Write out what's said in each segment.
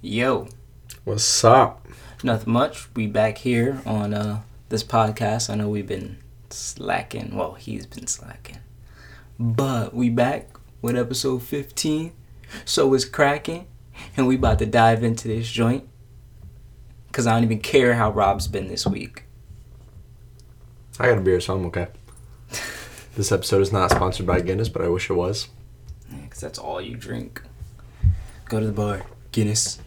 Yo, What's up? nothing much. We back here on uh this podcast. I know we've been slacking. Well, he's been slacking. But we back with episode 15. So it's cracking. And we about to dive into this joint. Cause I don't even care how Rob's been this week. I got a beer, so I'm okay. this episode is not sponsored by Guinness, but I wish it was. Yeah, Cause that's all you drink. Go to the bar, Guinness.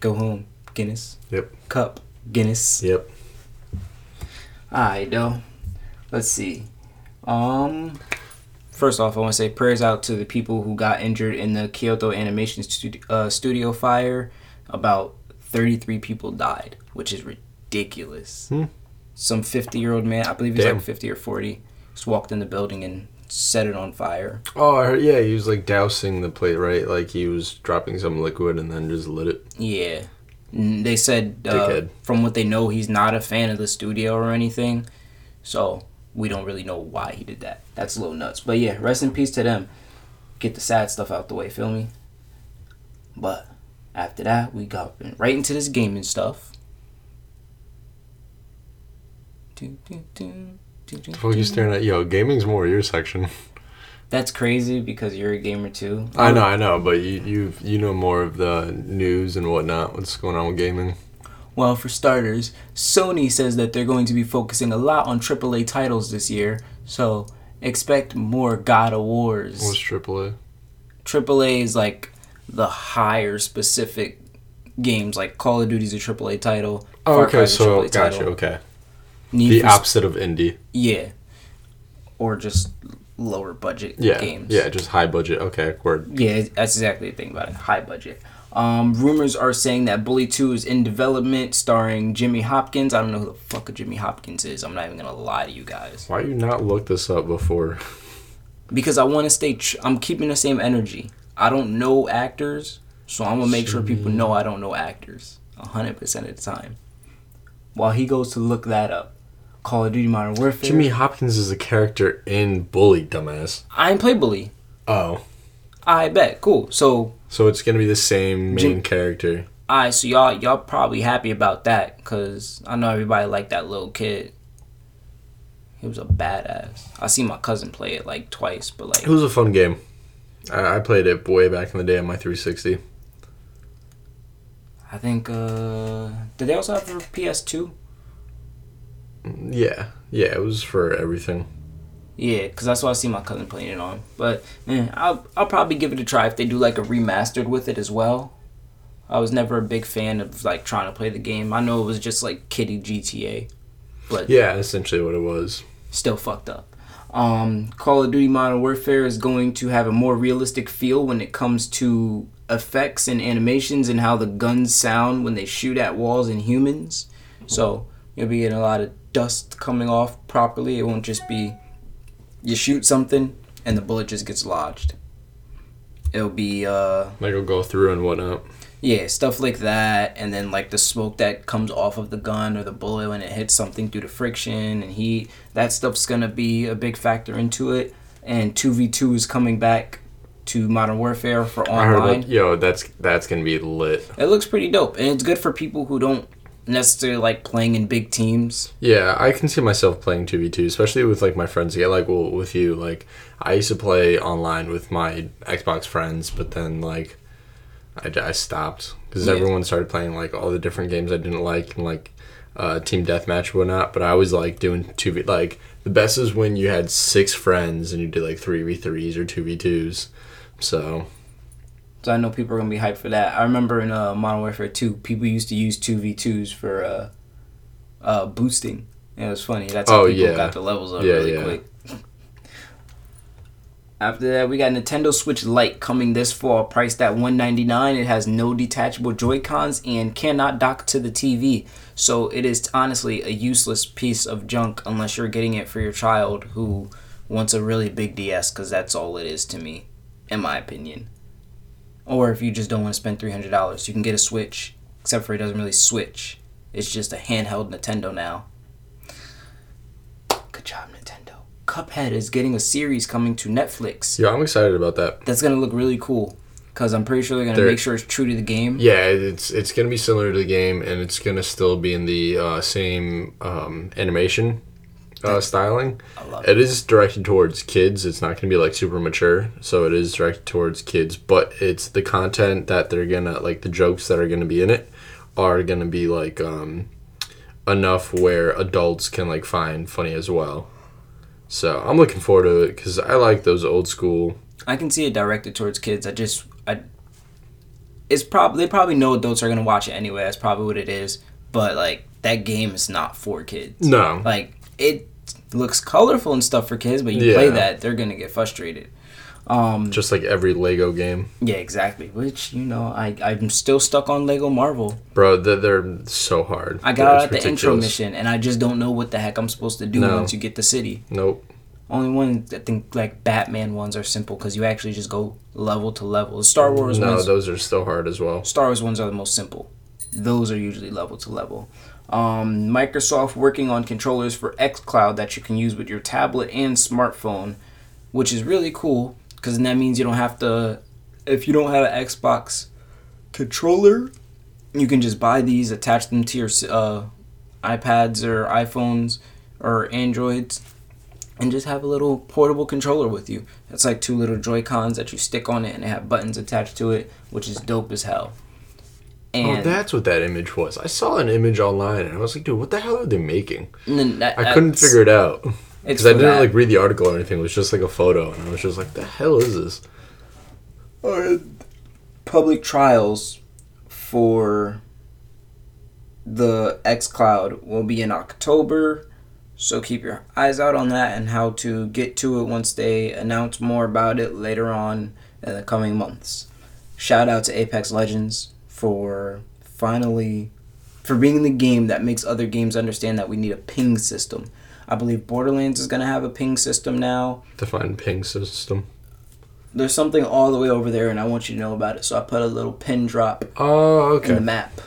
Go home, Guinness. Yep. Cup, Guinness. Yep. Alright, though. Let's see. Um, first off, I want to say prayers out to the people who got injured in the Kyoto Animation Studio, uh, studio fire. About 33 people died, which is ridiculous. Hmm. Some 50 year old man, I believe he's Damn. like 50 or 40, just walked in the building and set it on fire. Oh, I heard, yeah, he was like dousing the plate, right? Like he was dropping some liquid and then just lit it. Yeah. They said, uh, from what they know, he's not a fan of the studio or anything. So we don't really know why he did that. That's a little nuts. But yeah, rest in peace to them. Get the sad stuff out the way, feel me? But after that, we got right into this gaming stuff. Do, do, do, The fuck you staring at? Yo, gaming's more your section. That's crazy because you're a gamer too. I know, I know, but you you you know more of the news and whatnot. What's going on with gaming? Well, for starters, Sony says that they're going to be focusing a lot on AAA titles this year, so expect more God of Wars. What's AAA? AAA is like the higher specific games, like Call of Duty's a AAA title. Oh, okay, so AAA gotcha. title, Okay, Need the for opposite of indie. yeah, or just lower budget Yeah, games. yeah, just high budget. Okay, word. Yeah, that's exactly the thing about it. High budget. Um, rumors are saying that Bully 2 is in development, starring Jimmy Hopkins. I don't know who the fuck Jimmy Hopkins is. I'm not even gonna lie to you guys. Why you not look this up before? because I want to stay. Tr- I'm keeping the same energy. I don't know actors, so I'm gonna make sure people know I don't know actors hundred percent of the time. While he goes to look that up, Call of Duty Modern Warfare. Jimmy Hopkins is a character in Bully, dumbass. I ain't play bully. Oh, I bet. Cool. So, so it's gonna be the same main Jim- character. Alright, so y'all y'all probably happy about that, cause I know everybody liked that little kid. He was a badass. I see my cousin play it like twice, but like It was a fun game. I, I played it way back in the day on my 360. I think uh did they also have it for PS2? Yeah, yeah, it was for everything. Yeah, because that's what I see my cousin playing it on. But eh, I'll I'll probably give it a try if they do like a remastered with it as well. I was never a big fan of like trying to play the game. I know it was just like kiddie GTA, but Yeah, essentially what it was. still fucked up. Um, Call of Duty Modern Warfare is going to have a more realistic feel when it comes to effects and animations and how the guns sound when they shoot at walls and humans. So you'll be getting a lot of dust coming off properly. It won't just be you shoot something and the bullet just gets lodged. It'll be uh Like it'll go through and whatnot. yeah, stuff like that, and then like the smoke that comes off of the gun or the bullet when it hits something due to friction and heat. That stuff's gonna be a big factor into it. And two v two is coming back to Modern Warfare for I heard online. about, yo, that's that's gonna be lit. It looks pretty dope, and it's good for people who don't necessarily like playing in big teams. Yeah, I can see myself playing 2v2, especially with like my friends. Yeah, like well, with you, like I used to play online with my Xbox friends, but then like I, I stopped because Yeah. everyone started playing like all the different games I didn't like and like uh, team deathmatch and whatnot. But I was like doing 2v like the best is when you had six friends and you did like 3v3s or 2v2s. So So I know people are gonna be hyped for that. I remember in uh, Modern Warfare 2, people used to use 2v2s for uh, uh, boosting. And it was funny. That's how Oh, people yeah. got the levels up Yeah, really yeah. quick. After that, we got Nintendo Switch Lite coming this fall, priced at 199. It has no detachable Joy-Cons and cannot dock to the TV. So it is honestly a useless piece of junk unless you're getting it for your child who wants a really big DS, because that's all it is to me, in my opinion. Or if you just don't want to spend $300, you can get a Switch, except for it doesn't really switch. It's just a handheld Nintendo now. Good job, Nintendo. Cuphead is getting a series coming to Netflix. yeah, I'm excited about that. That's gonna look really cool. Because I'm pretty sure they're gonna They're- make sure it's true to the game. Yeah, it's it's gonna be similar to the game, and it's gonna still be in the uh, same um, animation uh, styling. I love It is directed towards kids. It's not gonna be like super mature, so it is directed towards kids. But it's the content that they're gonna like the jokes that are gonna be in it are gonna be like um, enough where adults can like find funny as well. So I'm looking forward to it because I like those old school. I can see it directed towards kids. I just I it's probably they probably know adults are gonna watch it anyway. That's probably what it is. But like that game is not for kids. No, Like it looks colorful and stuff for kids, but you play that, they're gonna get frustrated. Um, just like every Lego game. yeah, exactly. Which you know, I I'm still stuck on Lego Marvel. Bro, they're, they're so hard. I got out the intro mission, and I just don't know what the heck I'm supposed to do No. once you get the city. Nope. Only one I think like Batman ones are simple because you actually just go level to level. The Star Wars No, ones, those are still hard as well. Star Wars ones are the most simple. Those are usually level to level. Um, Microsoft working on controllers for xCloud that you can use with your tablet and smartphone, which is really cool because that means you don't have to. If you don't have an Xbox controller, you can just buy these, attach them to your uh, iPads or iPhones or Androids, and just have a little portable controller with you. It's like two little Joy Cons that you stick on it, and they have buttons attached to it, which is dope as hell. Oh, and oh, that's what that image was. I saw an image online and I was like, dude, what the hell are they making? and then that- I couldn't figure it out. Because I didn't that. like read the article or anything. It was just like a photo. And I was just like, the hell is this? public trials for the xCloud will be in October. So keep your eyes out on that and how to get to it once they announce more about it later on in the coming months. Shout out to Apex Legends for finally for being the game that makes other games understand that we need a ping system. I believe Borderlands is going to have a ping system now. Define ping system. There's something all the way over there and I want you to know about it. So I put a little pin drop Oh, in the map,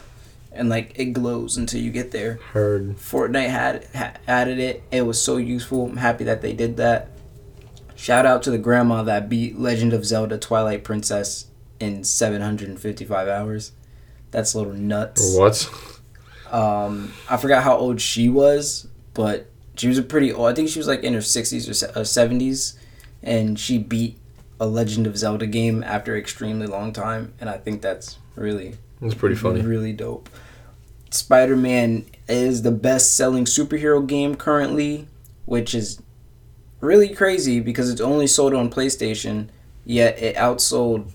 and like it glows until you get there. Heard. Fortnite had, ha added it. It was so useful. I'm happy that they did that. Shout out to the grandma that beat Legend of Zelda: Twilight Princess in 755 hours. That's a little nuts. What? Um, I forgot how old she was, but she was a pretty old. I think she was like in her 60s or uh, 70s, and she beat a Legend of Zelda game after an extremely long time, and I think that's really It's pretty funny. Really dope. Spider Man is the best selling superhero game currently, which is really crazy because it's only sold on PlayStation, yet it outsold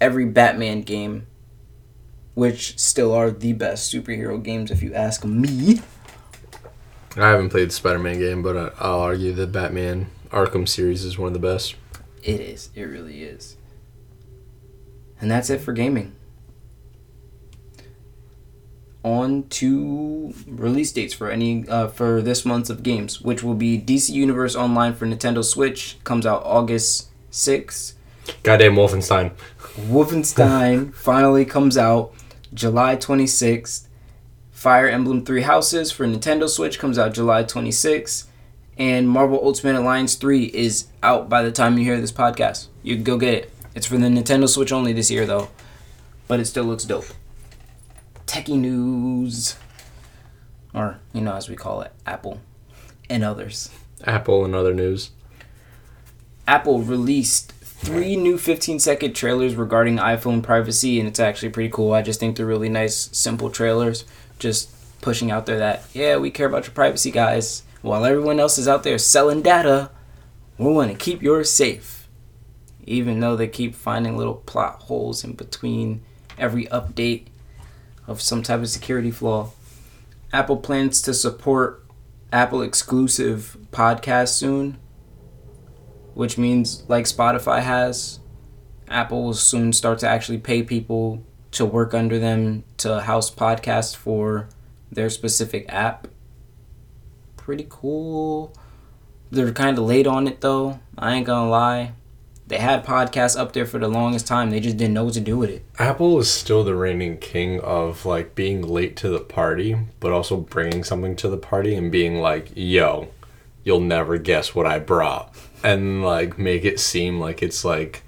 every Batman game, which still are the best superhero games if you ask me. I haven't played the Spider Man game, but I'll argue that Batman Arkham series is one of the best. It is. It really is. And that's it for gaming. On to release dates for any uh, for this month of games, which will be DC Universe Online for Nintendo Switch comes out August sixth. Goddamn Wolfenstein. Wolfenstein finally comes out July 26th. Fire Emblem Three Houses for Nintendo Switch comes out July 26th. And Marvel Ultimate Alliance 3 is out by the time you hear this podcast. You can go get it. It's for the Nintendo Switch only this year, though. But it still looks dope. Techie news. Or, you know, as we call it, Apple and others. Apple and other news. Apple released three new 15 second trailers regarding iPhone privacy, and it's actually pretty cool. I just think they're really nice, simple trailers, just pushing out there that, yeah, we care about your privacy, guys. While everyone else is out there selling data, we want to keep yours safe. Even though they keep finding little plot holes in between every update of some type of security flaw. Apple plans to support Apple exclusive podcasts soon which means like Spotify has, Apple will soon start to actually pay people to work under them to house podcasts for their specific app. Pretty cool. They're kind of late on it though. I ain't gonna lie. They had podcasts up there for the longest time. They just didn't know what to do with it. Apple is still the reigning king of like being late to the party, but also bringing something to the party and being like, "Yo, you'll never guess what I brought," and like make it seem like it's like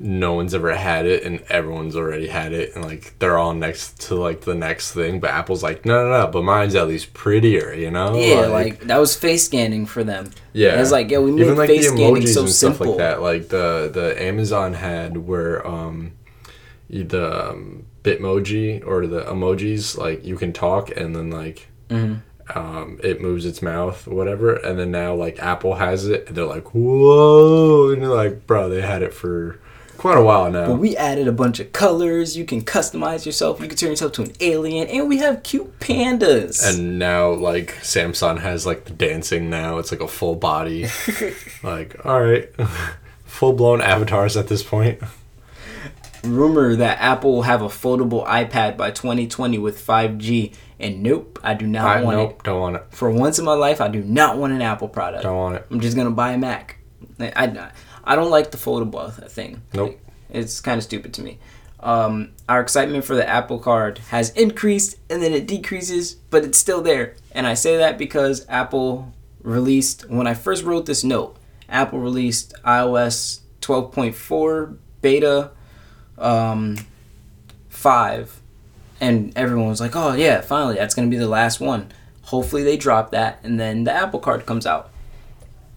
no one's ever had it and everyone's already had it and like they're all next to like the next thing but apple's like no no no but mine's at least prettier you know Yeah, like, that was face scanning for them. yeah It's like, yeah, we made even like face the scanning emojis so and simple. stuff like that like the the amazon had where um the um, bitmoji or the emojis like you can talk and then like Mhm. Um, it moves its mouth whatever and then now like apple has it and they're like whoa and you're like bro they had it for quite a while now But we added a bunch of colors. You can customize yourself. You can turn yourself to an alien, and we have cute pandas. and now like samsung has like the dancing now it's like a full body like all right full-blown avatars at this point Rumor that Apple will have a foldable iPad by 2020 with 5G, and nope, I do not I, want nope it. don't want it For once in my life, I do not want an Apple product. don't want it I'm just gonna buy a Mac. I, I, I don't like the foldable thing. Nope. Like, it's kind of stupid to me. Um, our excitement for the Apple Card has increased and then it decreases, but it's still there. And I say that because Apple released when I first wrote this note. Apple released iOS 12.4 beta um, five, and everyone was like, "Oh yeah, finally, that's gonna be the last one." Hopefully, they drop that, and then the Apple Card comes out.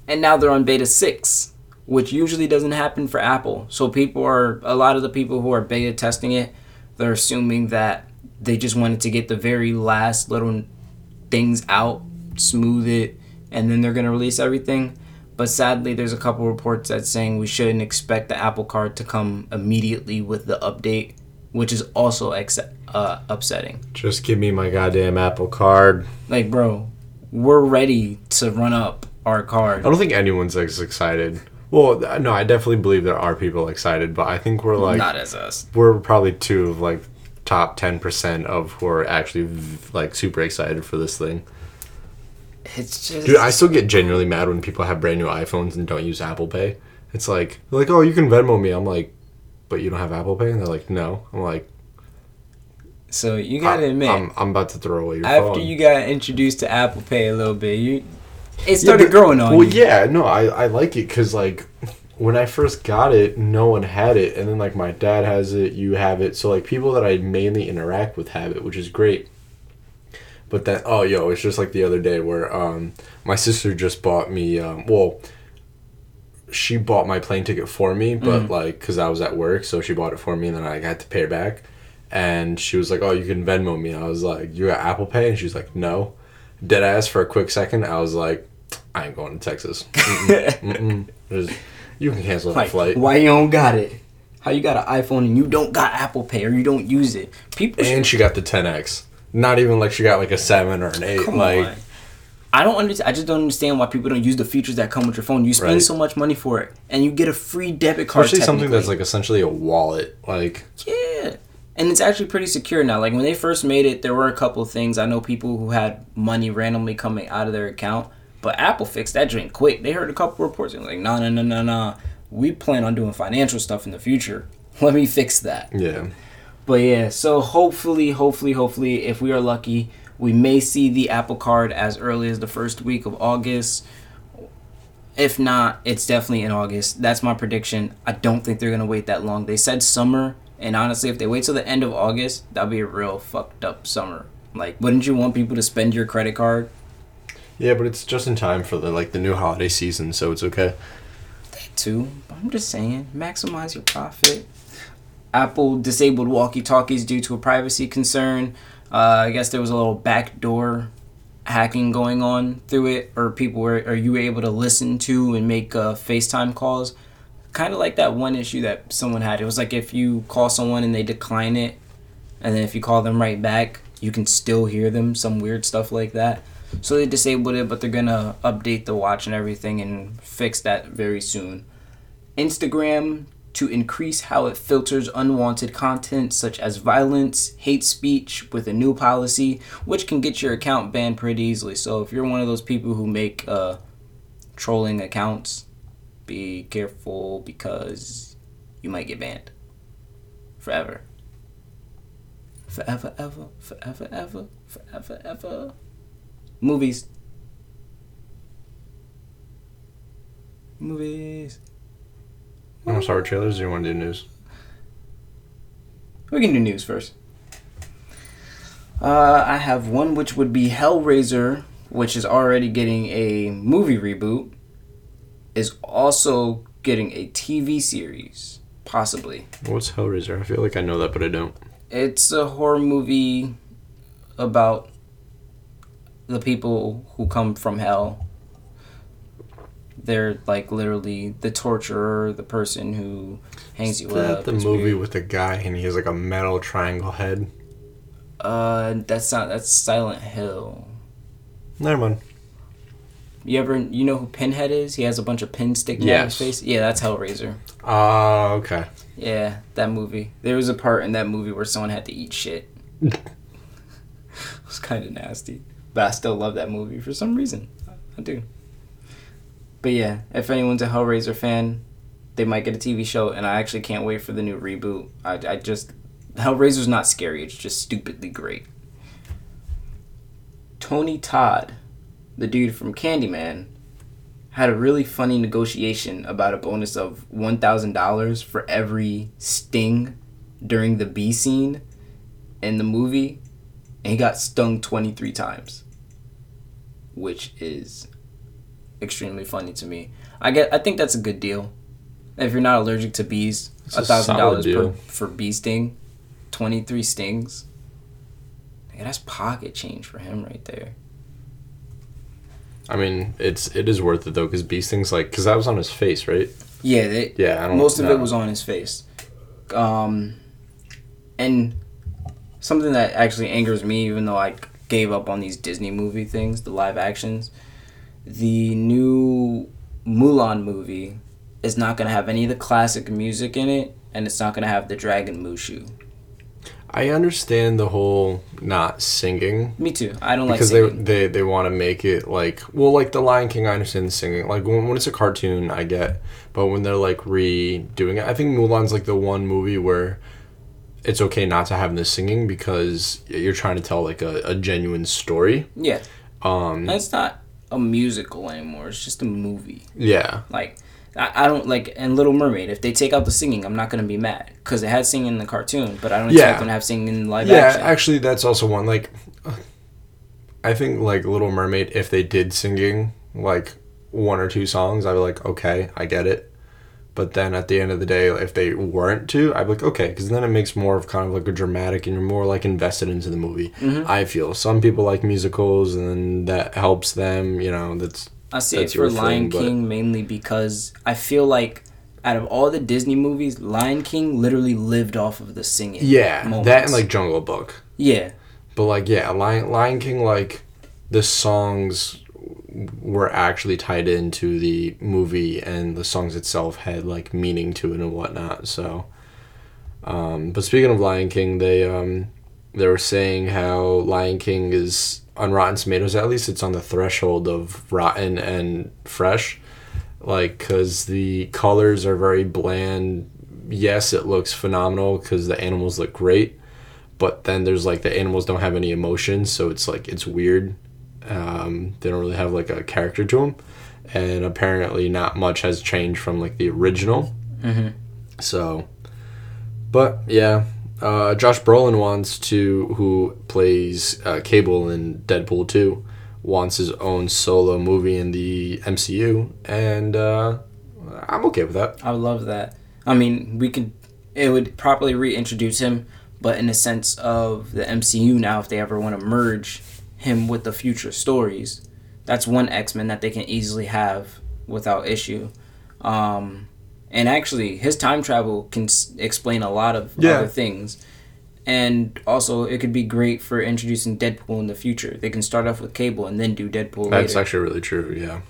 And now they're on beta six, which usually doesn't happen for Apple. So people are a lot of the people who are beta testing it, they're assuming that they just wanted to get the very last little things out, smooth it, and then they're gonna release everything. But sadly, there's a couple reports that saying we shouldn't expect the Apple Card to come immediately with the update, which is also ex- uh, upsetting. just give me my goddamn apple card Like, bro, we're ready to run up our card. I don't think anyone's as excited. Well, no, I definitely believe there are people excited, but I think we're like Not as us. we're probably two of like top ten percent of who are actually v- like super excited for this thing. It's just. Dude, I still get genuinely mad when people have brand new iPhones and don't use Apple Pay. It's like like, oh, you can Venmo me. I'm like, but you don't have Apple Pay, and they're like, no. I'm like, so you gotta I- admit, I'm, I'm about to throw away your after phone. you got introduced to Apple Pay a little bit, you it started but- growing on Well, you. Well, yeah, no, I, I like it because like when I first got it, no one had it, and then like my dad has it, you have it, so like people that I mainly interact with have it, which is great. But then, oh, yo, it's just like the other day where um my sister just bought me um well. She bought my plane ticket for me, but like, cause I was at work, so she bought it for me, and then I had to pay her back. And she was like, "Oh, you can Venmo me." I was like, "You got Apple Pay?" And she's like, "No." Dead ass for a quick second. I was like, I ain't going to Texas. Mm-mm, mm-mm. You can cancel that Like, flight. why you don't got it? How you got an iPhone and you don't got Apple Pay or you don't use it? People should And she got the 10x. Not even like she got like a seven or an eight. Come like on. I don't understand. I just don't understand why people don't use the features that come with your phone. You spend Right. so much money for it, and you get a free debit card. especially something that's like essentially a wallet. Like yeah, and it's actually pretty secure now. Like when they first made it, there were a couple of things. I know people who had money randomly coming out of their account, but Apple fixed that drink quick. They heard a couple reports and were like, no, no, no, no, no. We plan on doing financial stuff in the future. Let me fix that. yeah, But yeah, so hopefully, hopefully, hopefully, if we are lucky, we may see the Apple Card as early as the first week of August. If not, it's definitely in August. That's my prediction. I don't think they're gonna wait that long. They said summer, and honestly, if they wait till the end of August, that'll be a real fucked up summer. Like, wouldn't you want people to spend your credit card? yeah, but it's just in time for the like the new holiday season, so it's okay. That too. I'm just saying, maximize your profit. Apple disabled walkie-talkies due to a privacy concern. Uh, I guess there was a little backdoor hacking going on through it, or people were, are you able to listen to and make uh, FaceTime calls? Kind of like that one issue that someone had. It was like if you call someone and they decline it, and then if you call them right back, you can still hear them. Some weird stuff like that. So they disabled it, but they're gonna update the watch and everything and fix that very soon. Instagram to increase how it filters unwanted content such as violence, hate speech with a new policy, which can get your account banned pretty easily. So if you're one of those people who make uh, trolling accounts, be careful because you might get banned forever. Forever, ever, forever, ever, forever, ever. Movies. Movies. Want to start with trailers or you want to do news? We can do news first. Uh, I have one which would be Hellraiser, which is already getting a movie reboot, is also getting a TV series, possibly. What's Hellraiser? I feel like I know that, but I don't. It's a horror movie about the people who come from hell. They're like literally the torturer, the person who hangs you that up. the It's movie weird. with the guy and he has like a metal triangle head? Uh, that's not that's Silent Hill. Never mind. You ever you know who Pinhead is? He has a bunch of pins sticking out his face. Yeah, that's Hellraiser. Ah, okay. Yeah, that movie. There was a part in that movie where someone had to eat shit. it was kind of nasty, but I still love that movie for some reason. I do. But yeah, if anyone's a Hellraiser fan, they might get a TV show, and I actually can't wait for the new reboot. I, I just Hellraiser's not scary; it's just stupidly great. Tony Todd, the dude from Candyman, had a really funny negotiation about a bonus of $1,000 for every sting during the bee scene in the movie, and he got stung 23 times, which is extremely funny to me. I get I think that's a good deal. If you're not allergic to bees, a thousand dollars per for bee sting, 23 stings. Nigga, that's pocket change for him right there. I mean, it's it is worth it though because bee stings like because that was on his face, right? Yeah, they, Yeah, I don't. most of know. it was on his face um and something that actually angers me even though i gave up on these disney movie things the live actions the new mulan movie is not going to have any of the classic music in it and it's not going to have the dragon mushu. I understand the whole not singing. Me too. I don't like because they they they want to make it like well like the Lion King I understand the singing. Like when, when it's a cartoon I get. But when they're like redoing it I think Mulan's like the one movie where it's okay not to have the singing because you're trying to tell like a, a genuine story. Yeah. Um and it's not a musical anymore it's just a movie yeah Like, I, I don't like and Little Mermaid. If they take out the singing, I'm not gonna be mad because it had singing in the cartoon, but I don't expect Yeah. them to have singing in live yeah action. actually that's also one like I think like Little Mermaid if they did singing like one or two songs I'd be like okay I get it but then at the end of the day if they weren't to I'd be like okay because then it makes more of kind of like a dramatic and you're more like invested into the movie Mm-hmm. I feel some people like musicals and that helps them you know that's I see that's it for Lion thing, but- King mainly because I feel like out of all the Disney movies, Lion King literally lived off of the singing. yeah moments. that and like Jungle Book yeah, But like yeah, Lion Lion King like the songs were actually tied into the movie and the songs itself had like meaning to it and whatnot. So um but speaking of Lion King, they um they were saying how Lion King is on Rotten Tomatoes at least it's on the threshold of rotten and fresh like cuz the colors are very bland. Yes, it looks phenomenal cuz the animals look great but then there's like the animals don't have any emotions so it's like it's weird um, they don't really have like a character to them and apparently not much has changed from like the original Mhm. so but yeah uh, josh brolin wants to who plays uh, cable in deadpool 2 wants his own solo movie in the mcu and uh, i'm okay with that I love that. I mean, we could. It would properly reintroduce him, but in the sense of the MCU now, if they ever want to merge him with the future stories, that's one X Men that they can easily have without issue. Um, and actually, his time travel can s- explain a lot of Yeah. other things. And also, it could be great for introducing Deadpool in the future. They can start off with Cable and then do Deadpool That's later. actually really true, yeah.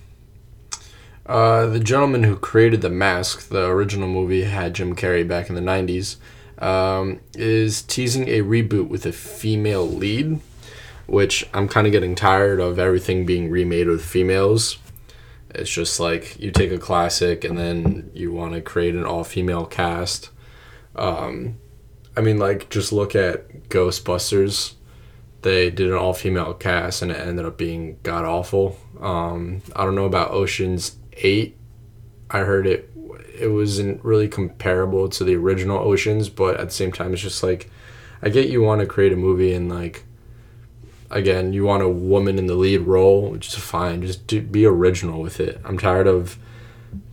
Uh, the gentleman who created The Mask, the original movie had Jim Carrey back in the 90s, um, is teasing a reboot with a female lead, which I'm kind of getting tired of everything being remade with females. It's just like you take a classic and then you want to create an all female cast. Um, I mean, like, just look at Ghostbusters they did an all female cast and it ended up being god awful. Um, I don't know about Ocean's Eight. I heard it it wasn't really comparable to the original Oceans, but at the same time, it's just like I get you want to create a movie and like again you want a woman in the lead role, which is fine. Just do, be original with it. I'm tired of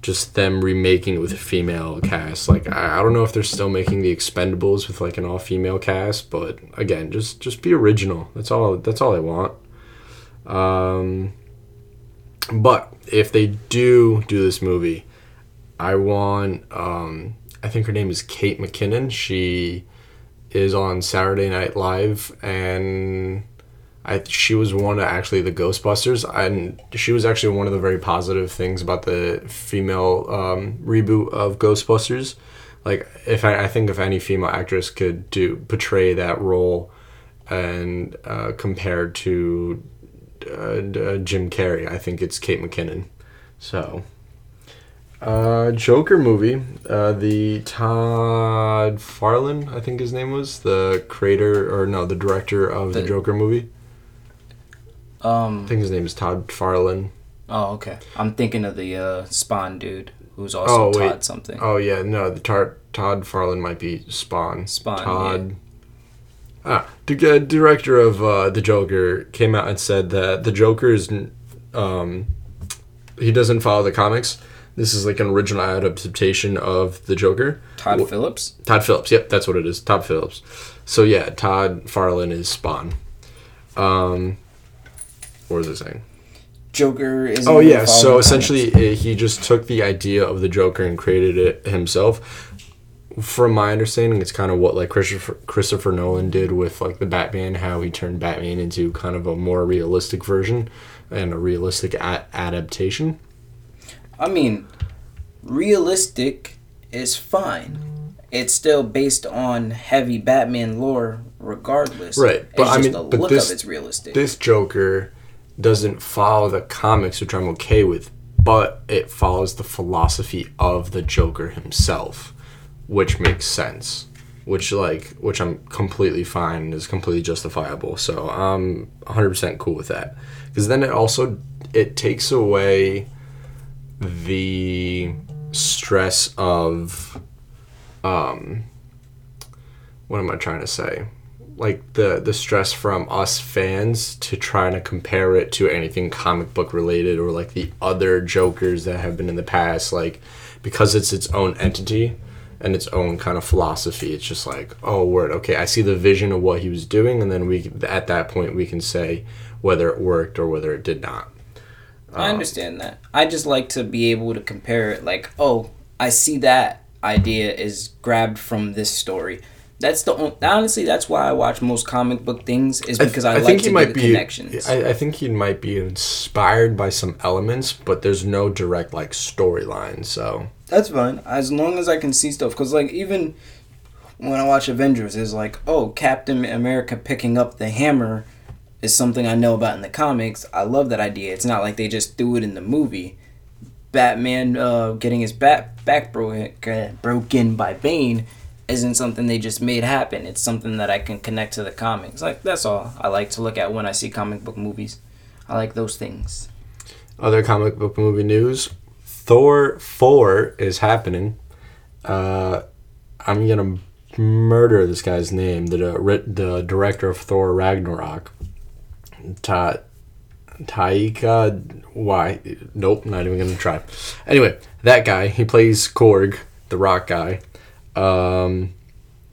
just them remaking it with a female cast. Like I, I don't know if they're still making the Expendables with like an all female cast, but again, just just be original. That's all. That's all I want. Um, but if they do do this movie, I want. Um, I think her name is Kate McKinnon. She is on Saturday Night Live, and I she was one of actually the Ghostbusters, and she was actually one of the very positive things about the female um, reboot of Ghostbusters. Like if I, I think if any female actress could do portray that role, and uh, compared to uh, uh, Jim Carrey, I think it's Kate McKinnon. So. Uh, Joker movie. Uh, the Todd Farland, I think his name was the creator or no, the director of the, The- Joker movie. Um. I think his name is Todd Farland. Oh, okay. I'm thinking of the uh, Spawn dude who's also Oh, wait. Todd something. Oh yeah, no, the tar- Todd Farland might be Spawn. Spawn, Todd. Ah, the uh, director of uh, the Joker came out and said that the Joker is, um, he doesn't follow the comics. This is like an original adaptation of the Joker. Todd Wh- Phillips. Todd Phillips. Yep, that's what it is. Todd Phillips. So yeah, Todd Farland is Spawn. Um, what was I saying? Joker is. Oh yeah, so essentially uh, he just took the idea of the Joker and created it himself. From my understanding, it's kind of what like Christopher Christopher Nolan did with like the Batman, how he turned Batman into kind of a more realistic version and a realistic a- adaptation. I mean, realistic is fine. It's still based on heavy Batman lore, regardless. Right, but it's I mean, the but look this- of it's realistic. This Joker doesn't follow the comics, which I'm okay with, but it follows the philosophy of the Joker himself, which makes sense. Which like, which I'm completely fine is completely justifiable. So I'm 100% cool with that. Because then it also it takes away the stress of um what am I trying to say? Like the the stress from us fans to trying to compare it to anything comic book related or like the other Jokers that have been in the past, like because it's its own entity and its own kind of philosophy. It's just like, oh, word, okay, I see the vision of what he was doing, and then we at that point we can say whether it worked or whether it did not. I um, understand that. I just like to be able to compare it. Like, oh, I see that idea is grabbed from this story. That's the on- honestly. That's why I watch most comic book things is because I, like to do the connections. I, I think he might be inspired by some elements, but there's no direct like storyline. So That's fine as long as I can see stuff. Cause like even when I watch Avengers, it's like oh Captain America picking up the hammer is something I know about in the comics. I love that idea. It's not like they just threw it in the movie. Batman uh, getting his bat back broken broken by Bane isn't something they just made happen. It's something that I can connect to the comics. Like that's all I like to look at when I see comic book movies. I like those things. other comic book movie news: Thor four is happening. Uh, I'm gonna murder this guy's name. The the, the director of Thor Ragnarok. Ta Taika why nope not even gonna try anyway that guy he plays Korg the rock guy um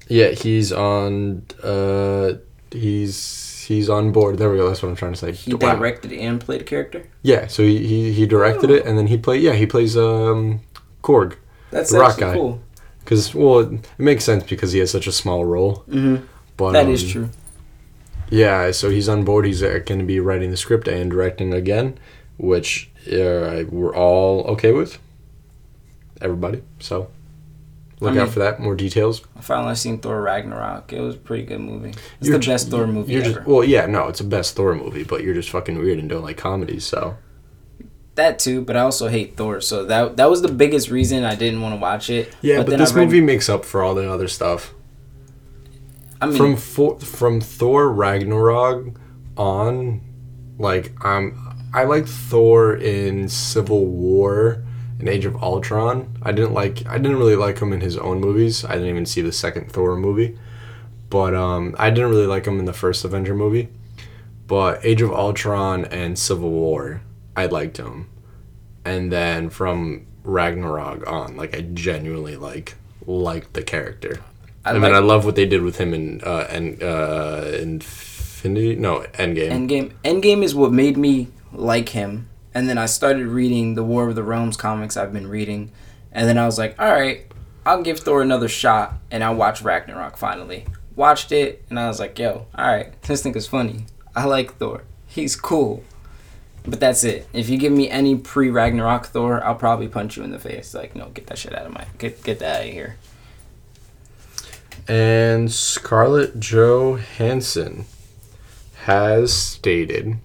yeah he's on uh he's he's on board there we go that's what I'm trying to say He Wow. directed and played a character. yeah so he, he, he directed it and then he played yeah he plays um Korg That's The rock guy. cool. because well it, it makes sense because he has such a small role hmm but That is um, true. Yeah, so he's on board. He's uh, going to be writing the script and directing again, which uh, we're all okay with. Everybody. So look I out for that. More details. I finally seen Thor Ragnarok. It was a pretty good movie. It's You're the best Thor movie You're ever. just, well, yeah, no, it's the best Thor movie, but you're just fucking weird and don't like comedies. So that too, but I also hate Thor. So that that was the biggest reason I didn't want to watch it. yeah, but, then this read- movie makes up for all the other stuff. I mean, from for, from Thor Ragnarok on, like I'm I like Thor in Civil War in Age of Ultron. I didn't like. I didn't really like him in his own movies. I didn't even see the second Thor movie, but um, I didn't really like him in the first Avenger movie. But Age of Ultron and Civil War, I liked him, and then from Ragnarok on, like I genuinely like liked the character. I and like then I love what they did with him in uh, and uh, Infinity. No, Endgame. Endgame. Endgame is what made me like him. And then I started reading the War of the Realms comics I've been reading. And then I was like, all right, I'll give Thor another shot. And I watched Ragnarok finally. Watched it, and I was like, yo, all right, this nigga's funny. I like Thor. He's cool. But that's it. If you give me any pre Ragnarok Thor, I'll probably punch you in the face. Like, no, get that shit out of my get get that out of here. And Scarlett Johansson has stated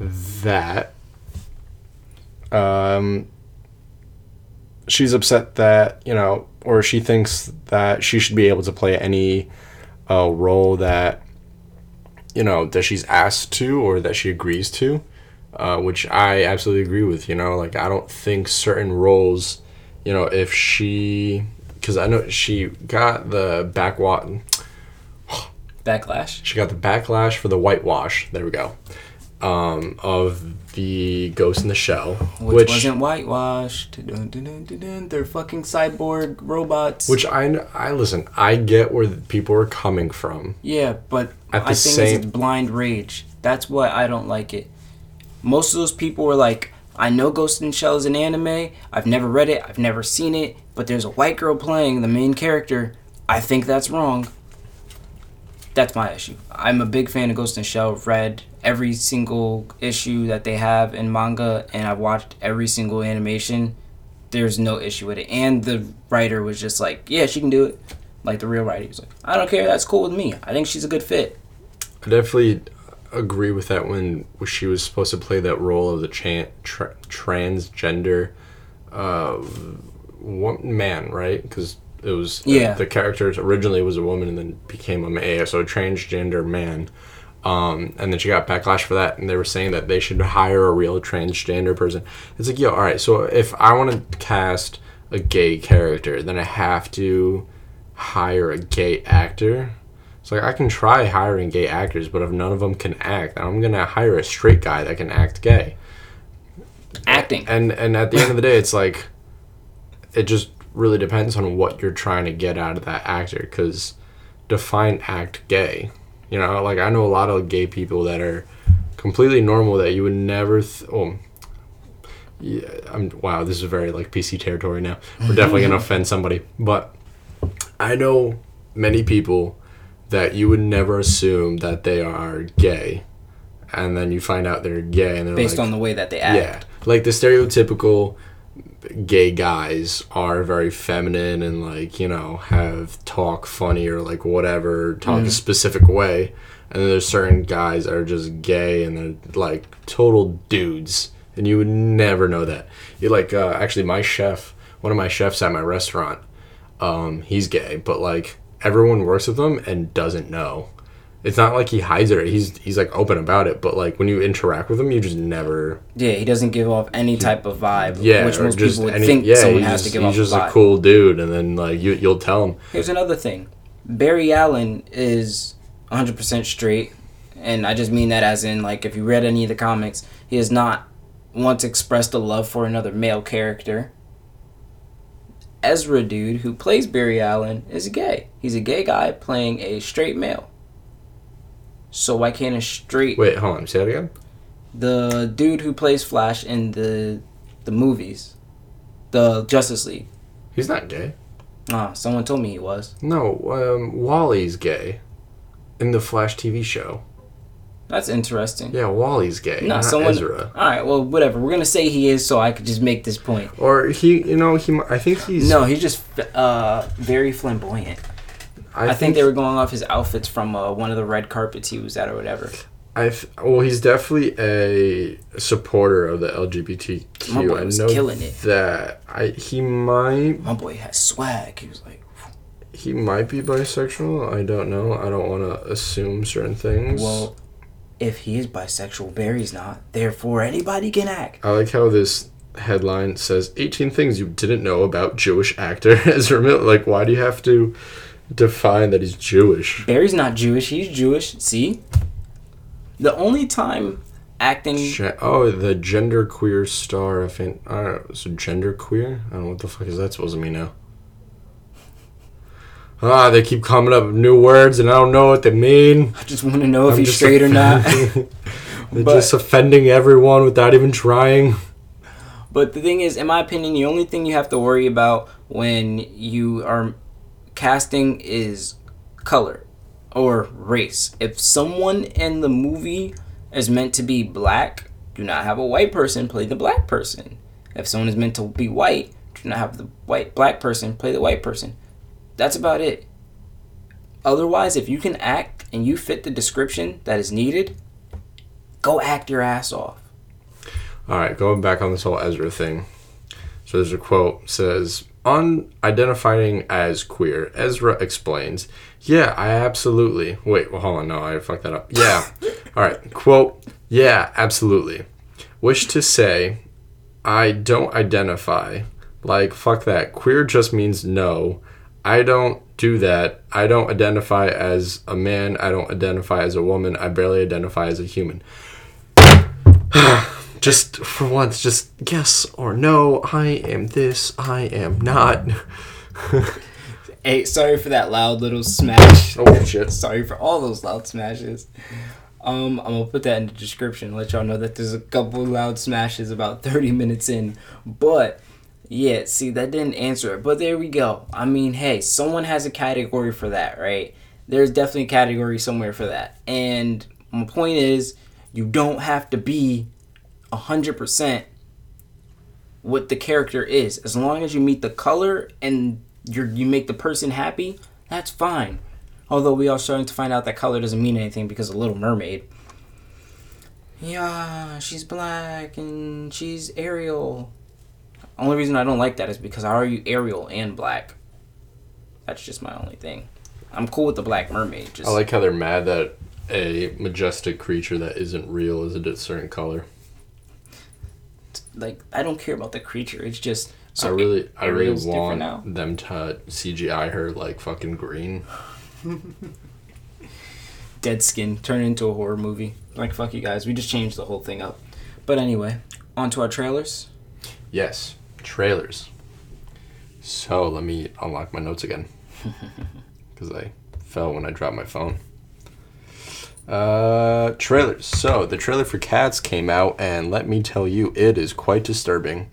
that um, she's upset that, you know, or she thinks that she should be able to play any uh, role that, you know, that she's asked to or that she agrees to, uh, which I absolutely agree with. You know, like, I don't think certain roles, you know, if she because I know she got the backwash. Backlash. She got the backlash for the whitewash. There we go. Um, of the Ghost in the Shell, Which, which wasn't whitewashed. Dun, dun, dun. They're fucking cyborg robots. which I I listen. I get where the people are coming from. Yeah, but At the I think same- it's blind rage. That's why I don't like it. Most of those people were like, I know Ghost in the Shell is an anime. I've never read it. I've never seen it. But there's a white girl playing the main character. I think that's wrong. That's my issue. I'm a big fan of Ghost in the Shell. Read every single issue that they have in manga, and I've watched every single animation. There's no issue with it. And the writer was just like, yeah, she can do it. Like the real writer. Was like, I don't care. That's cool with me. I think she's a good fit. I definitely agree with that when she was supposed to play that role of the chan- tra- transgender uh, one man, right? Because it was Yeah. the character originally was a woman and then became a man, so a transgender man. Um, and then she got backlash for that, and they were saying that they should hire a real transgender person. It's like, yo, all right. So if I want to cast a gay character, then I have to hire a gay actor. It's like I can try hiring gay actors, but if none of them can act, I'm gonna hire a straight guy that can act gay. Acting. And and at the end of the day, it's like it just really depends on what you're trying to get out of that actor. Because define act gay. You know, like I know a lot of gay people that are completely normal that you would never. Th- oh, yeah, I'm wow. This is very like PC territory now. We're definitely gonna offend somebody, but I know many people that you would never assume that they are gay, and then you find out they're gay, and they're Based like, on the way that they act. yeah, like the stereotypical gay guys are very feminine and like you know have talk funny or like whatever talk a specific way. And then there's certain guys that are just gay and they're like total dudes. And you would never know that. You like uh, actually my chef one of my chefs at my restaurant um, he's gay but like everyone works with him and doesn't know it's not like he hides it he's he's like open about it but like when you interact with him you just never Yeah, he doesn't give off any type of vibe. yeah, which most people would any- think yeah, someone he's has just, to give he's off just a a cool dude, and then like you you'll tell him. Here's another thing. Barry Allen is 100% straight, and I just mean that as in like if you read any of the comics, he has not once expressed a love for another male character. Ezra dude who plays Barry Allen is gay. He's a gay guy playing a straight male. So why can't a straight Wait, hold on, say that again. the dude who plays Flash in the the movies, the Justice League? He's not gay. Ah, someone told me he was. No, um, Wally's gay. In the Flash TV show. That's interesting. Yeah, Wally's gay. No, not someone. Ezra. All right, well, whatever. We're gonna say he is, so I could just make this point. Or he, you know, he. I think he's. No, he's just uh, very flamboyant. I, think, they were going off his outfits from uh, one of the red carpets he was at, or whatever. I well, he's definitely a supporter of the LGBTQ. My boy I know killing it. that. I he might My boy has swag. He was like, he might be bisexual. I don't know. I don't want to assume certain things. well, if he is bisexual, Barry's not. Therefore, anybody can act. I like how this headline says 18 things you didn't know about Jewish actor Ezra Miller. Like, why do you have to define that he's Jewish? Barry's not Jewish. He's Jewish. See? The only time acting. Ge- oh, the gender queer star of fan- I don't know. So gender queer? I don't know what the fuck is that supposed to mean now. Ah, they keep coming up with new words and I don't know what they mean. I just want to know if I'm he's straight or not. They're But- just offending everyone without even trying. But the thing is, in my opinion, the only thing you have to worry about when you are casting is color or race. If someone in the movie is meant to be black, do not have a white person play the black person. If someone is meant to be white, do not have the white black person play the white person. That's about it. Otherwise, if you can act and you fit the description that is needed, go act your ass off. All right, going back on this whole Ezra thing. So there's a quote says on identifying as queer, Ezra explains, "Yeah, I absolutely. Wait, well, hold on, no, I fucked that up. Yeah, all right. Quote, yeah, absolutely. Wish to say, I don't identify. Like fuck that. Queer just means no. I don't do that. I don't identify as a man. I don't identify as a woman. I barely identify as a human." just for once, just yes or no. I am this. I am not. Hey, sorry for that loud little smash. Oh shit! Sorry for all those loud smashes. Um, I'm gonna put that in the description. Let y'all know that there's a couple loud smashes about 30 minutes in. But yeah, see that didn't answer it. But there we go. I mean, hey, someone has a category for that, right? There's definitely a category somewhere for that. And my point is, you don't have to be hundred percent what the character is. As long as you meet the color and you you make the person happy, that's fine. Although we are starting to find out that color doesn't mean anything because of Little Mermaid. Yeah, she's black and she's Ariel. Only reason I don't like that is because I argue Ariel and black. That's just my only thing. I'm cool with the Black Mermaid. Just I like how they're mad that a majestic creature that isn't real is a certain color. Like I don't care about the creature. It's just I really, I really want them to CGI her like fucking green. dead skin turn into a horror movie. Like fuck you guys, we just changed the whole thing up. But anyway, on to our trailers. Yes, trailers. So let me unlock my notes again because I fell when I dropped my phone. Uh, trailers. So the trailer for Cats came out, and let me tell you, it is quite disturbing.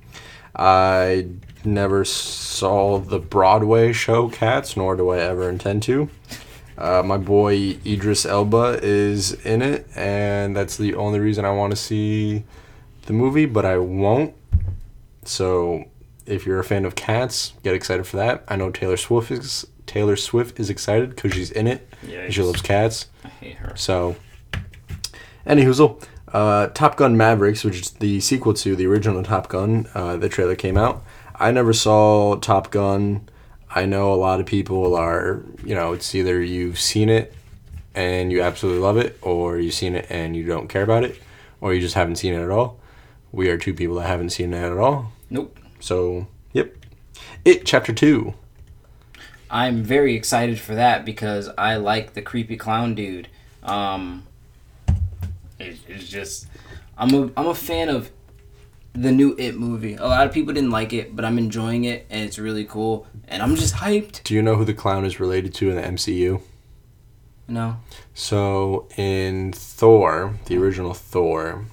I never saw the Broadway show Cats, nor do I ever intend to. Uh, my boy Idris Elba is in it, and that's the only reason I want to see the movie, but I won't. So, if you're a fan of Cats, get excited for that. I know Taylor Swift is Taylor Swift is excited because she's in it. and She loves cats. Hate her. So, anywhoozle, uh, Top Gun Mavericks, which is the sequel to the original Top Gun, uh, the trailer came out. I never saw Top Gun. I know a lot of people are, you know, it's either you've seen it and you absolutely love it, or you've seen it and you don't care about it, or you just haven't seen it at all. We are two people that haven't seen it at all. Nope. So, yep. It, Chapter 2. I'm very excited for that because I like the creepy clown dude. Um, it, it's just I'm a I'm a fan of the new It movie. A lot of people didn't like it, but I'm enjoying it and it's really cool. And I'm just hyped. Do you know who the clown is related to in the MCU? No. So in Thor, the original Thor,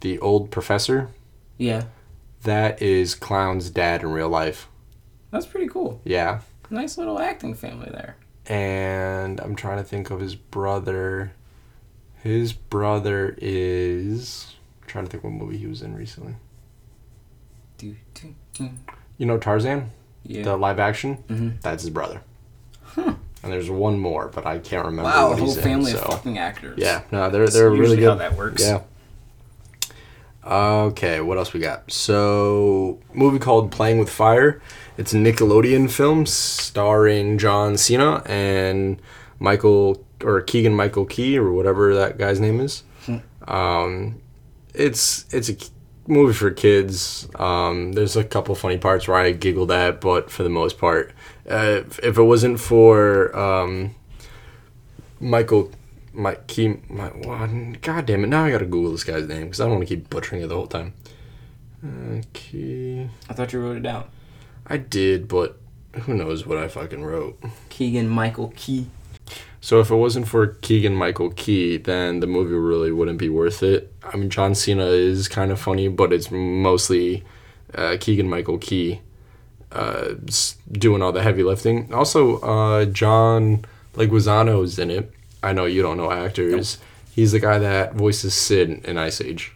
the old professor, Yeah, that is Clown's dad in real life. that's pretty cool. Yeah. Nice little acting family there. And I'm trying to think of his brother. His brother is I'm trying to think what movie he was in recently. Do, do, do. You know Tarzan? Yeah. The live action? Mhm. That's his brother. Huh. And there's one more, but I can't remember Wow, a whole family in. of fucking actors. yeah, no, they're That's they're really usually good. how that works. Yeah. Okay, what else we got? So, movie called Playing with Fire. It's a Nickelodeon film starring John Cena and Michael or Keegan Michael Key or whatever that guy's name is. Hmm. Um, it's it's a movie for kids. Um, there's a couple funny parts where I giggled at, but for the most part, uh, if, if it wasn't for um, Michael, Mike Key, my, God damn it! Now I gotta Google this guy's name because I don't want to keep butchering it the whole time. Uh, Key. I thought you wrote it down. I did, but who knows what I fucking wrote. Keegan Michael Key. So if it wasn't for Keegan Michael Key, then the movie really wouldn't be worth it. I mean, John Cena is kind of funny, but it's mostly uh, Keegan Michael Key uh, doing all the heavy lifting. Also, uh, John Leguizamo in it. I know you don't know actors. Nope. He's the guy that voices Sid in Ice Age.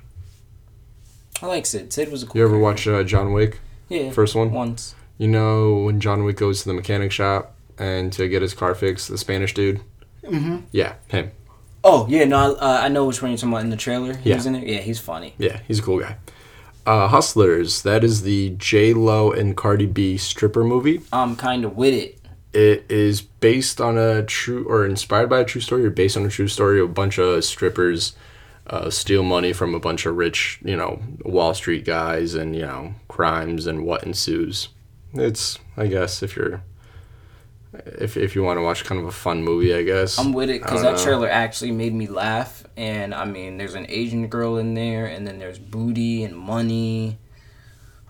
I like Sid. Sid was a cool. You ever watch uh, John Wick? Yeah. First one. Once. You know when John Wick goes to the mechanic shop and to get his car fixed, the Spanish dude. Mm-hmm. Yeah, him. Oh yeah, no, uh, I know which one you're talking about in the trailer. He yeah. was in it. Yeah, he's funny. Yeah, he's a cool guy. Uh, Hustlers. That is the J Lo and Cardi B stripper movie. I'm kind of with it. It is based on a true or inspired by a true story or based on a true story. A bunch of strippers uh, steal money from a bunch of rich, you know, Wall Street guys, and you know, crimes and what ensues. It's, I guess, if you're if, if you want to watch kind of a fun movie, I guess. I'm with it because that know. trailer actually made me laugh. And I mean, there's an Asian girl in there, and then there's booty and money.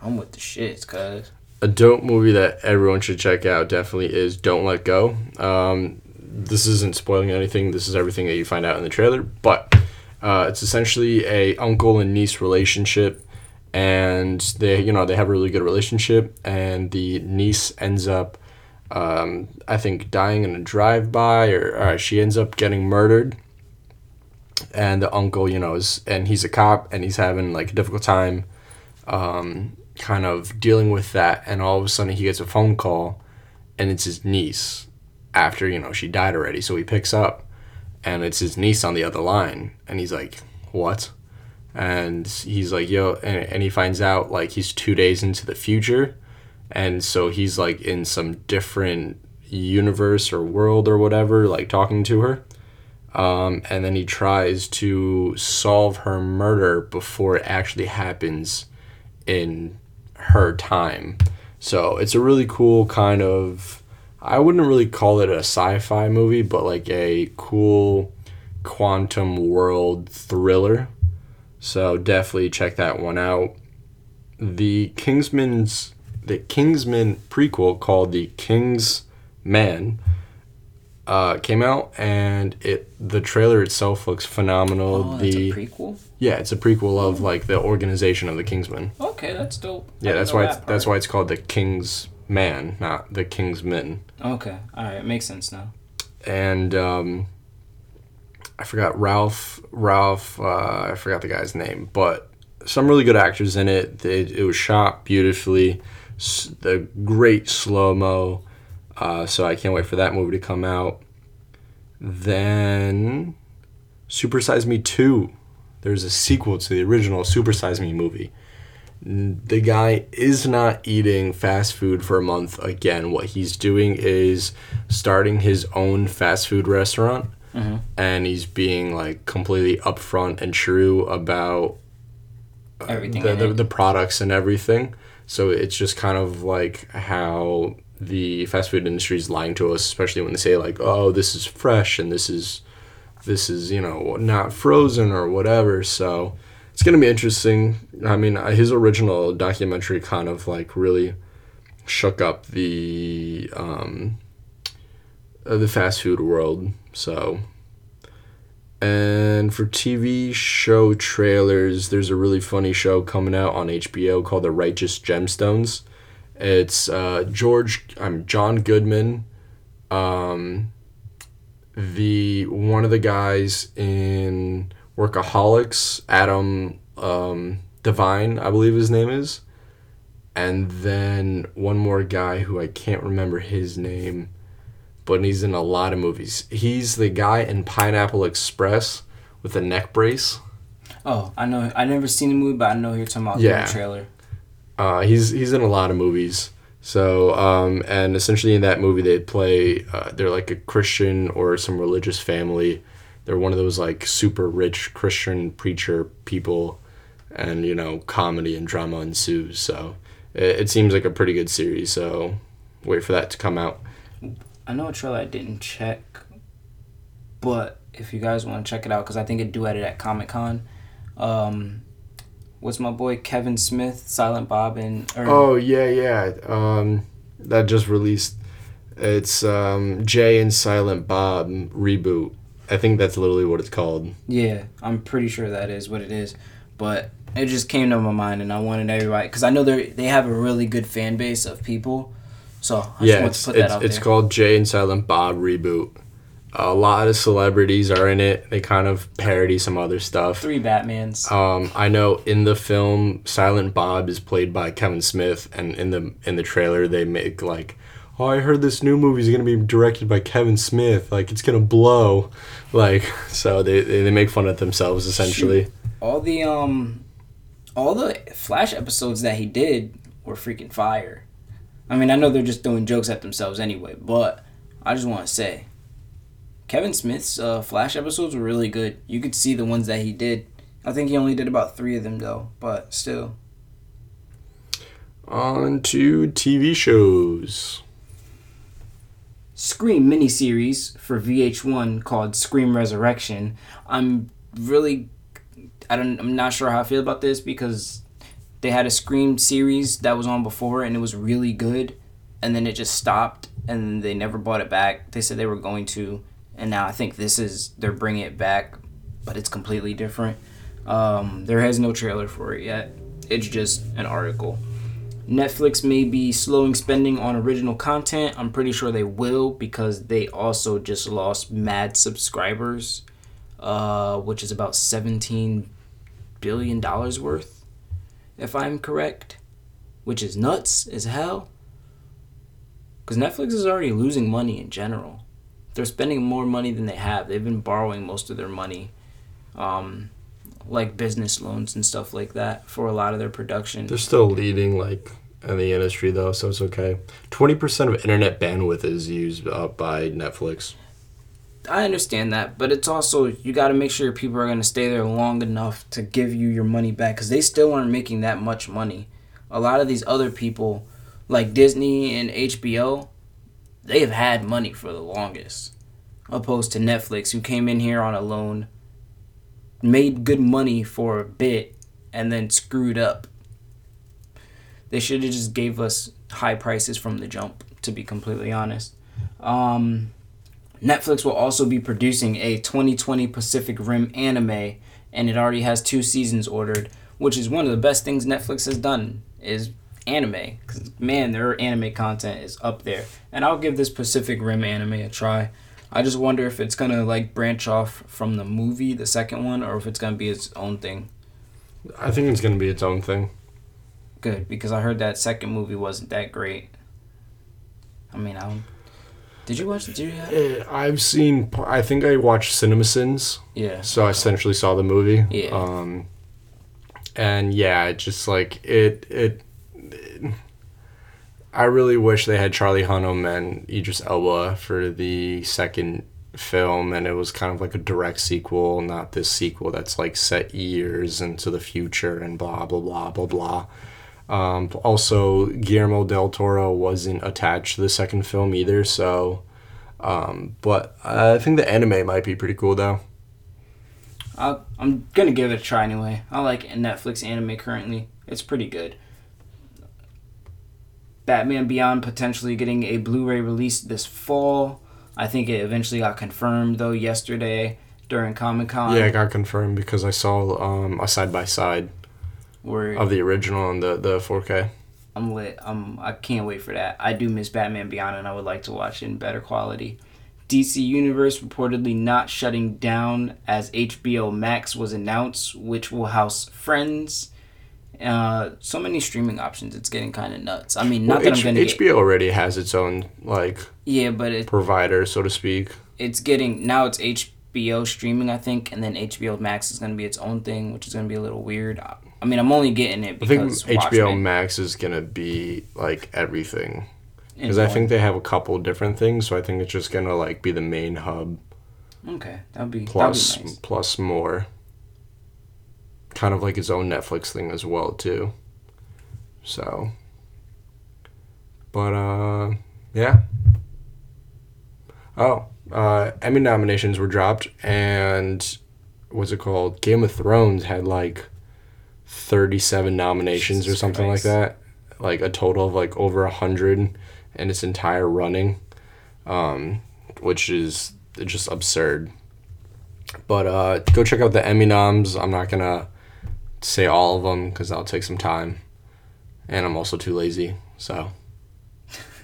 I'm with the shits, cuz. A dope movie that everyone should check out definitely is Don't Let Go. Um, this isn't spoiling anything. This is everything that you find out in the trailer, but uh, it's essentially a uncle and niece relationship, and they you know they have a really good relationship, and the niece ends up um, I think, dying in a drive by, or, or she ends up getting murdered. And the uncle, you know, is and he's a cop, and he's having like a difficult time, um, kind of dealing with that. And all of a sudden, he gets a phone call, and it's his niece, after you know she died already. So he picks up, and it's his niece on the other line, and he's like, "What?" And he's like, "Yo," and, and he finds out like he's two days into the future. And so he's like in some different universe or world or whatever like talking to her. Um, and then he tries to solve her murder before it actually happens in her time. So it's a really cool kind of i wouldn't really call it a sci-fi movie but like a cool quantum world thriller so definitely check that one out the kingsman's the Kingsman prequel called The King's Man uh, came out, and it the trailer itself looks phenomenal. Oh, the prequel. Yeah, it's a prequel of like the organization of the Kingsmen. Okay, that's dope. Yeah, that's why that it's, that's why it's called the King's Man, not the Kingsmen. Okay, all right, it makes sense now. And um, I forgot Ralph. Ralph. Uh, I forgot the guy's name, but some really good actors in it. It, it was shot beautifully the great slow mo. Uh, so I can't wait for that movie to come out. Then Super Size Me 2. There's a sequel to the original Super Size Me movie. The guy is not eating fast food for a month again. What he's doing is starting his own fast food restaurant. Mm-hmm. And he's being like completely upfront and true about uh, everything the, the, the products and everything. So it's just kind of like how the fast food industry is lying to us, especially when they say like, "Oh, this is fresh and this is this is you know not frozen or whatever." So it's gonna be interesting. I mean, his original documentary kind of like really shook up the um, uh, the fast food world. So and for TV show trailers, there's a really funny show coming out on HBO called The Righteous Gemstones. It's uh, George, I'm John Goodman, um, the one of the guys in Workaholics, Adam um, DeVine, I believe his name is, and then one more guy who I can't remember his name but he's in a lot of movies. He's the guy in Pineapple Express with the neck brace. Oh, I know. I never seen the movie, but I know you're talking about yeah. the trailer. Uh, he's he's in a lot of movies. So, um, and essentially in that movie, they play. Uh, they're like a Christian or some religious family. They're one of those like super rich Christian preacher people, and you know comedy and drama ensues. So it, it seems like a pretty good series. So wait for that to come out. I know a trailer I didn't check, but if you guys want to check it out, because I think it do at Comic Con. Um, what's my boy Kevin Smith, Silent Bob, and Oh yeah, yeah. Um, that just released. It's um, Jay and Silent Bob reboot. I think that's literally what it's called. yeah, I'm pretty sure that is what it is, but it just came to my mind, and I wanted everybody because I know they they have a really good fan base of people, so I just yeah, want it's to put that it's, it's called Jay and Silent Bob reboot. A lot of celebrities are in it. They kind of parody some other stuff. Three Batmans. Um, I know in the film, Silent Bob is played by Kevin Smith, and in the in the trailer they make like, "Oh, I heard this new movie is gonna be directed by Kevin Smith. Like it's gonna blow." Like so they they they make fun of themselves essentially. all the um all the flash episodes that he did were freaking fire i mean i know they're just throwing jokes at themselves anyway but i just want to say kevin smith's uh, flash episodes were really good you could see the ones that he did i think he only did about three of them though but still On to TV shows. Scream miniseries for VH1 called Scream Resurrection. I'm really I don't I'm not sure how I feel about this because they had a Scream series that was on before and it was really good and then it just stopped and they never brought it back. They said they were going to and now I think this is they're bringing it back but it's completely different. Um, there has no trailer for it yet. It's just an article. Netflix may be slowing spending on original content. I'm pretty sure they will because they also just lost mad subscribers, uh, which is about 17 billion dollars worth, if I'm correct, which is nuts as hell. Because Netflix is already losing money in general. They're spending more money than they have. They've been borrowing most of their money, um, like business loans and stuff like that, for a lot of their production. They're still leading like in the industry though, so it's okay. Twenty percent of internet bandwidth is used up by Netflix. I understand that, but it's also you got to make sure people are going to stay there long enough to give you your money back because they still aren't making that much money. A lot of these other people, like Disney and HBO, they have had money for the longest, opposed to Netflix, who came in here on a loan, made good money for a bit, and then screwed up. They should have just gave us high prices from the jump, to be completely honest. Um, Netflix will also be producing a 2020 Pacific Rim anime, and it already has two seasons ordered, which is one of the best things Netflix has done is anime. Cause man, their anime content is up there, and I'll give this Pacific Rim anime a try. I just wonder if it's gonna like branch off from the movie, the second one, or if it's gonna be its own thing. I think it's gonna be its own thing. Good, because I heard that second movie wasn't that great. I mean, I don't. Did you watch? Did you? Eh, I've seen. I think I watched CinemaSins, Yeah. so I essentially saw the movie. Yeah. Um, and yeah, it just like it, it. I really wish they had Charlie Hunnam and Idris Elba for the second film, and it was kind of like a direct sequel, not this sequel that's like set years into the future and blah blah blah blah blah. Um, also, Guillermo del Toro wasn't attached to the second film either, so. Um, but I think the anime might be pretty cool though. I'll, I'm gonna give it a try anyway. I like Netflix anime currently. It's pretty good. Batman Beyond potentially getting a Blu-ray release this fall. I think it eventually got confirmed though yesterday during Comic Con. Yeah, it got confirmed because I saw um, a side by side of the original and the the 4K. I'm lit. I'm I can't wait for that. I do miss Batman Beyond and I would like to watch it in better quality. DC Universe reportedly not shutting down as HBO Max was announced, which will house Friends. Uh, so many streaming options. It's getting kind of nuts. I mean, not Well, that H- I'm gonna HBO get. already has its own like Yeah, but it, provider, so to speak. it's getting now. It's HBO streaming, I think, and then HBO Max is gonna be its own thing, which is gonna be a little weird. I, mean, I'm only getting it because I think HBO Watchmen Max is gonna be like everything because I think they have a couple different things. So I think it's just gonna like be the main hub okay, that'd be plus that'd be nice. plus more. kind of like its own Netflix thing as well too. So, but uh, yeah. Oh, uh, Emmy nominations were dropped, and what's it called? Game of Thrones had like thirty-seven nominations Jesus or something Christ. like that, like a total of like over a hundred in its entire running, um, which is just absurd. But uh, go check out the Emmy noms. I'm not gonna say all of them because that'll take some time, and I'm also too lazy. So,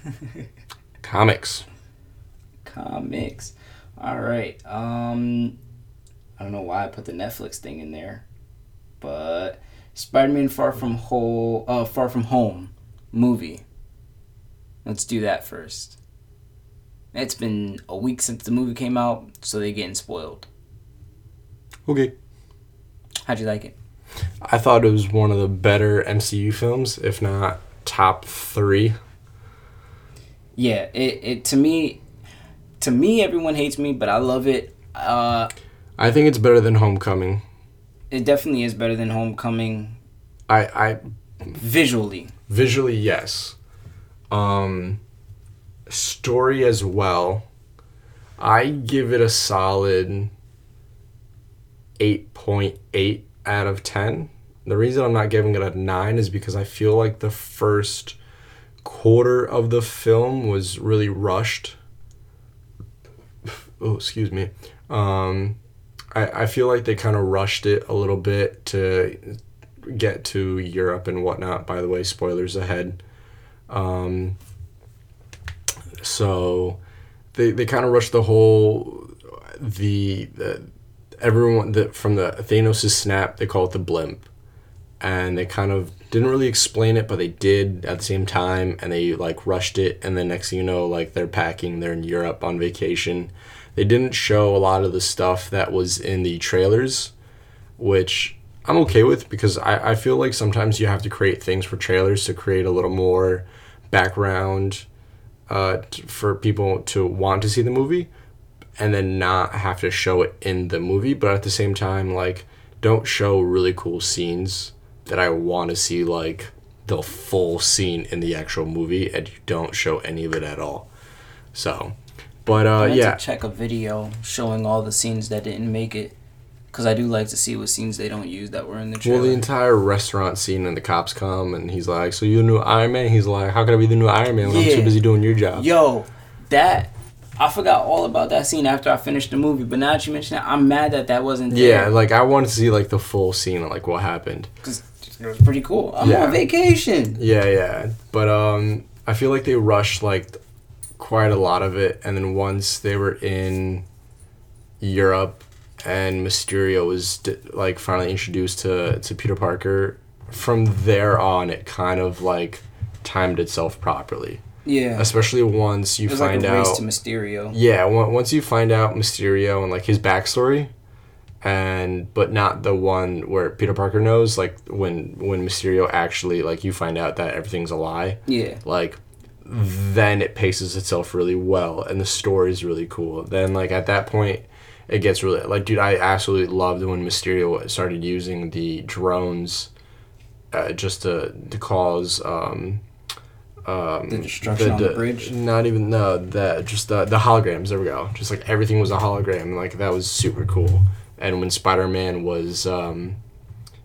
comics. Comics. All right. Um, I don't know why I put the Netflix thing in there, but Spider-Man: Far From Home, uh, Far From Home, movie. Let's do that first. It's been a week since the movie came out, so they're getting spoiled. Okay. How'd you like it? I thought it was one of the better MCU films, if not top three. Yeah, it, it to me, to me, everyone hates me, but I love it. Uh, I think it's better than Homecoming. It definitely is better than Homecoming I, I visually. visually yes. Um, story as well. I give it a solid eight point eight out of ten. The reason I'm not giving it a nine is because I feel like the first quarter of the film was really rushed. Oh, excuse me. Um, I, I feel like they kind of rushed it a little bit to get to Europe and whatnot. By the way, spoilers ahead. Um, so they, they kind of rushed the whole the, the everyone that from the Thanos' snap they call it the blip, and they kind of didn't really explain it, but they did at the same time, and they like rushed it, and then next thing you know, like they're packing, they're in Europe on vacation. They didn't show a lot of the stuff that was in the trailers, which I'm okay with because I, I feel like sometimes you have to create things for trailers to create a little more background uh, t- for people to want to see the movie and then not have to show it in the movie. But at the same time, like, don't show really cool scenes that I want to see, like, the full scene in the actual movie, and you don't show any of it at all. So, but uh, yeah. to check a video showing all the scenes that didn't make it, because I do like to see what scenes they don't use that were in the trailer. Well, the entire restaurant scene and the cops come and he's like, "So you the new Iron Man?" He's like, "How could I be the new Iron Man when I'm too busy doing your job?" Yo, that I forgot all about that scene after I finished the movie. But now that you mention it, I'm mad that that wasn't Yeah, like I wanted to see like the full scene of like what happened. because it was pretty cool. I'm Yeah. on vacation. Yeah, yeah, but um, I feel like they rushed like quite a lot of it, and then once they were in Europe and Mysterio was like finally introduced to to Peter Parker, from there on it kind of like timed itself properly. Yeah, Especially once you find like out to Mysterio. Yeah, on- once you find out Mysterio and like his backstory, and but not the one where Peter Parker knows, like when when Mysterio actually like you find out that everything's a lie, Yeah, like then it paces itself really well and the story's really cool. Then like at that point it gets really like dude, I absolutely loved when Mysterio started using the drones uh, just to to cause um um, The destruction on the bridge? Not even no, that just the the holograms. There we go. Just like everything was a hologram. Like that was super cool. And when Spider Man was um,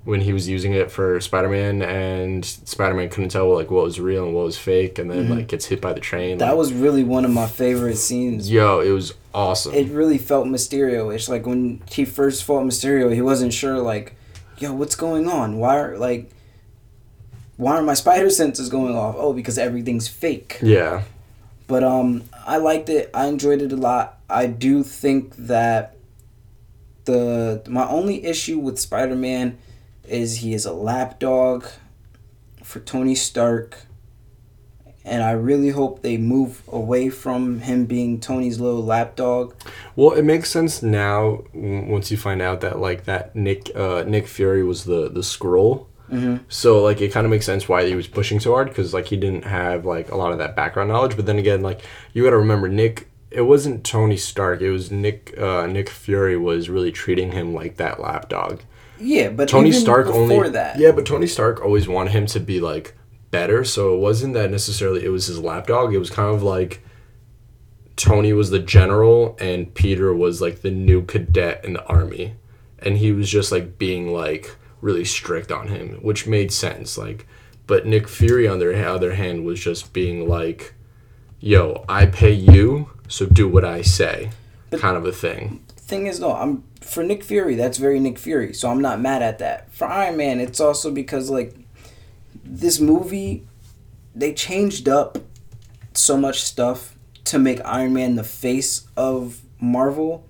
when he was using it for Spider Man, and Spider Man couldn't tell like what was real and what was fake, and then like gets hit by the train. Mm-hmm. that like, was really one of my favorite scenes. yo, it was awesome. It really felt Mysterio. It's like when he first fought Mysterio, he wasn't sure like, yo, what's going on? Why are like, why are my spider senses going off? Oh, because everything's fake. yeah, But um, I liked it. I enjoyed it a lot. I do think that the my only issue with Spider Man is he is a lapdog for Tony Stark, and I really hope they move away from him being Tony's little lapdog. Well, it makes sense now once you find out that like that Nick uh, Nick Fury was the the Skrull. Mm-hmm. So like it kind of makes sense why he was pushing so hard because like he didn't have like a lot of that background knowledge. But then again, like you got to remember Nick it wasn't Tony Stark. It was Nick. Uh, Nick Fury was really treating him like that lapdog. Yeah, but Tony Stark before only. that, Yeah, but Tony Stark always wanted him to be like better. So it wasn't that necessarily. It was his lapdog. It was kind of like Tony was the general and Peter was like the new cadet in the army, and he was just like being like really strict on him, which made sense. Like, but Nick Fury on their other hand was just being like, "Yo, I pay you, so do what I say," kind of a thing. Thing is though, I'm for Nick Fury. That's very Nick Fury, so I'm not mad at that. For Iron Man, it's also because like this movie, they changed up so much stuff to make Iron Man the face of Marvel.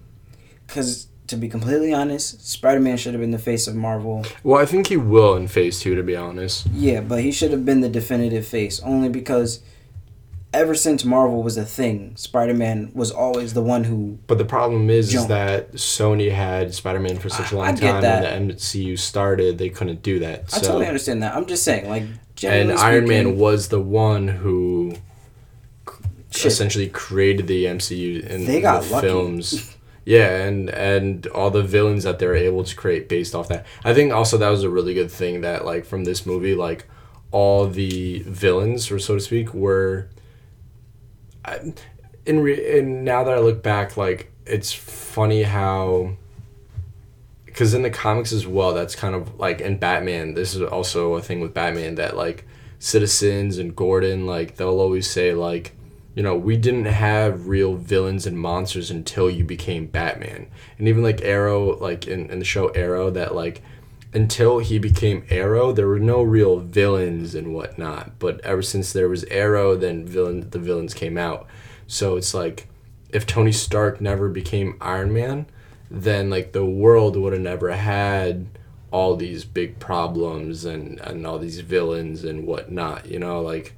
Because to be completely honest, Spider Man should have been the face of Marvel. Well, I think he will in Phase Two, to be honest. Yeah, but he should have been the definitive face only because ever since Marvel was a thing, Spider Man was always the one who But the problem is, is that Sony had Spider-Man for such a long time, that. and the MCU started, they couldn't do that. I totally understand that. I'm just saying, like, and Iron speaking- Man was the one who Shit. essentially created the MCU in They got the lucky. films. Yeah, and and all the villains that they were able to create based off that. I think also that was a really good thing that like from this movie, like all the villains, or so to speak, were. I, in re- and now that I look back, like it's funny how. Because in the comics as well, that's kind of like in Batman. This is also a thing with Batman that like citizens and Gordon, like they'll always say like, you know, we didn't have real villains and monsters until you became Batman. And even like Arrow, like in, in the show Arrow, that like until he became Arrow, there were no real villains and whatnot. But ever since there was Arrow, then villain the villains came out. So it's like if Tony Stark never became Iron Man, then like the world would have never had all these big problems and, and all these villains and whatnot, you know, like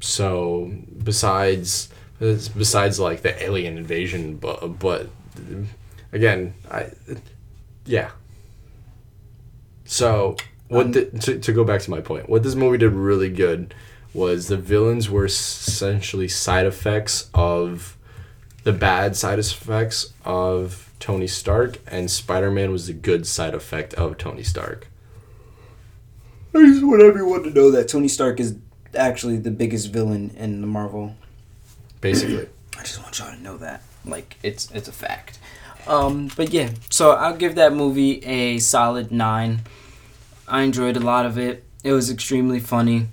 so besides besides like the alien invasion but but again I yeah so what Um, the, to, to go back to my point what this movie did really good was the villains were essentially side effects of the bad side effects of Tony Stark and Spider-Man was the good side effect of Tony Stark I just want everyone to know that Tony Stark is actually the biggest villain in the Marvel. basically I just want y'all to know that. Like it's it's a fact. Um, but yeah, so I'll give that movie a solid nine. I enjoyed a lot of it. It was extremely funny.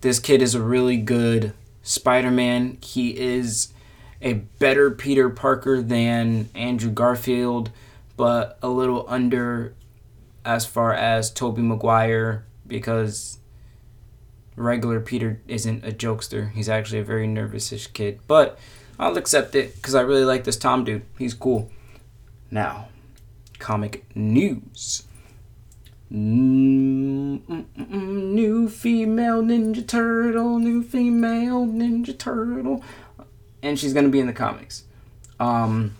This kid is a really good Spider-Man. He is a better Peter Parker than Andrew Garfield, but a little under as far as Tobey Maguire because regular Peter isn't a jokester. He's actually a very nervous-ish kid. But I'll accept it because I really like this Tom dude. He's cool. Now, comic news. Mm, mm, mm, mm, New female Ninja Turtle, new female Ninja Turtle. And she's gonna be in the comics. Um,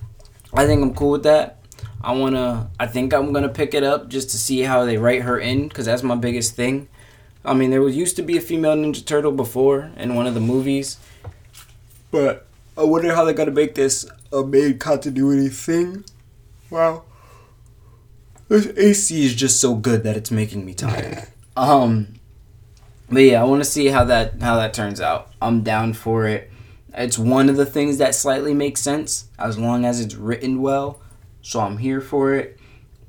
I think I'm cool with that. I wanna. I think I'm gonna pick it up just to see how they write her in, because that's my biggest thing. I mean, there was used to be a female Ninja Turtle before in one of the movies, but I wonder how they're gonna make this a main continuity thing. Wow, this AC is just so good that it's making me tired. um, but yeah, I want to see how that how that turns out. I'm down for it. It's one of the things that slightly makes sense as long as it's written well. So I'm here for it.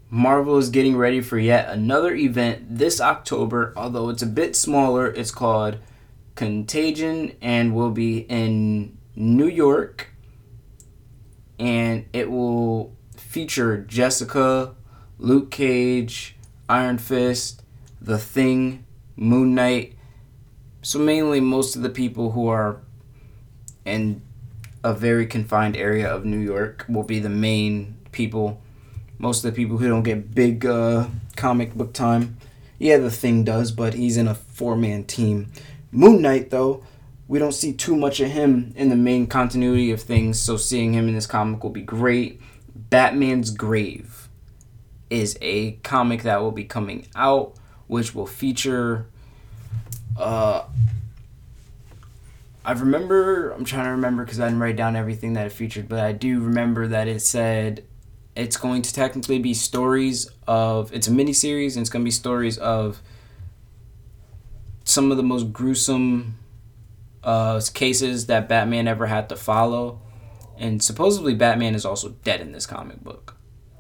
Marvel is getting ready for yet another event this October, although it's a bit smaller. It's called Contagion and will be in New York. And it will feature Jessica, Luke Cage, Iron Fist, The Thing, Moon Knight. So, mainly, most of the people who are in a very confined area of New York will be the main people most of the people who don't get big uh, comic book time. Yeah, the thing does, but he's in a four man team. Moon Knight, though, we don't see too much of him in the main continuity of things, so seeing him in this comic will be great. Batman's Grave is a comic that will be coming out, which will feature. Uh, I remember. I'm trying to remember because I didn't write down everything that it featured, but I do remember that it said it's going to technically be stories of. It's a mini series, and it's going to be stories of some of the most gruesome uh, cases that Batman ever had to follow. And supposedly, Batman is also dead in this comic book,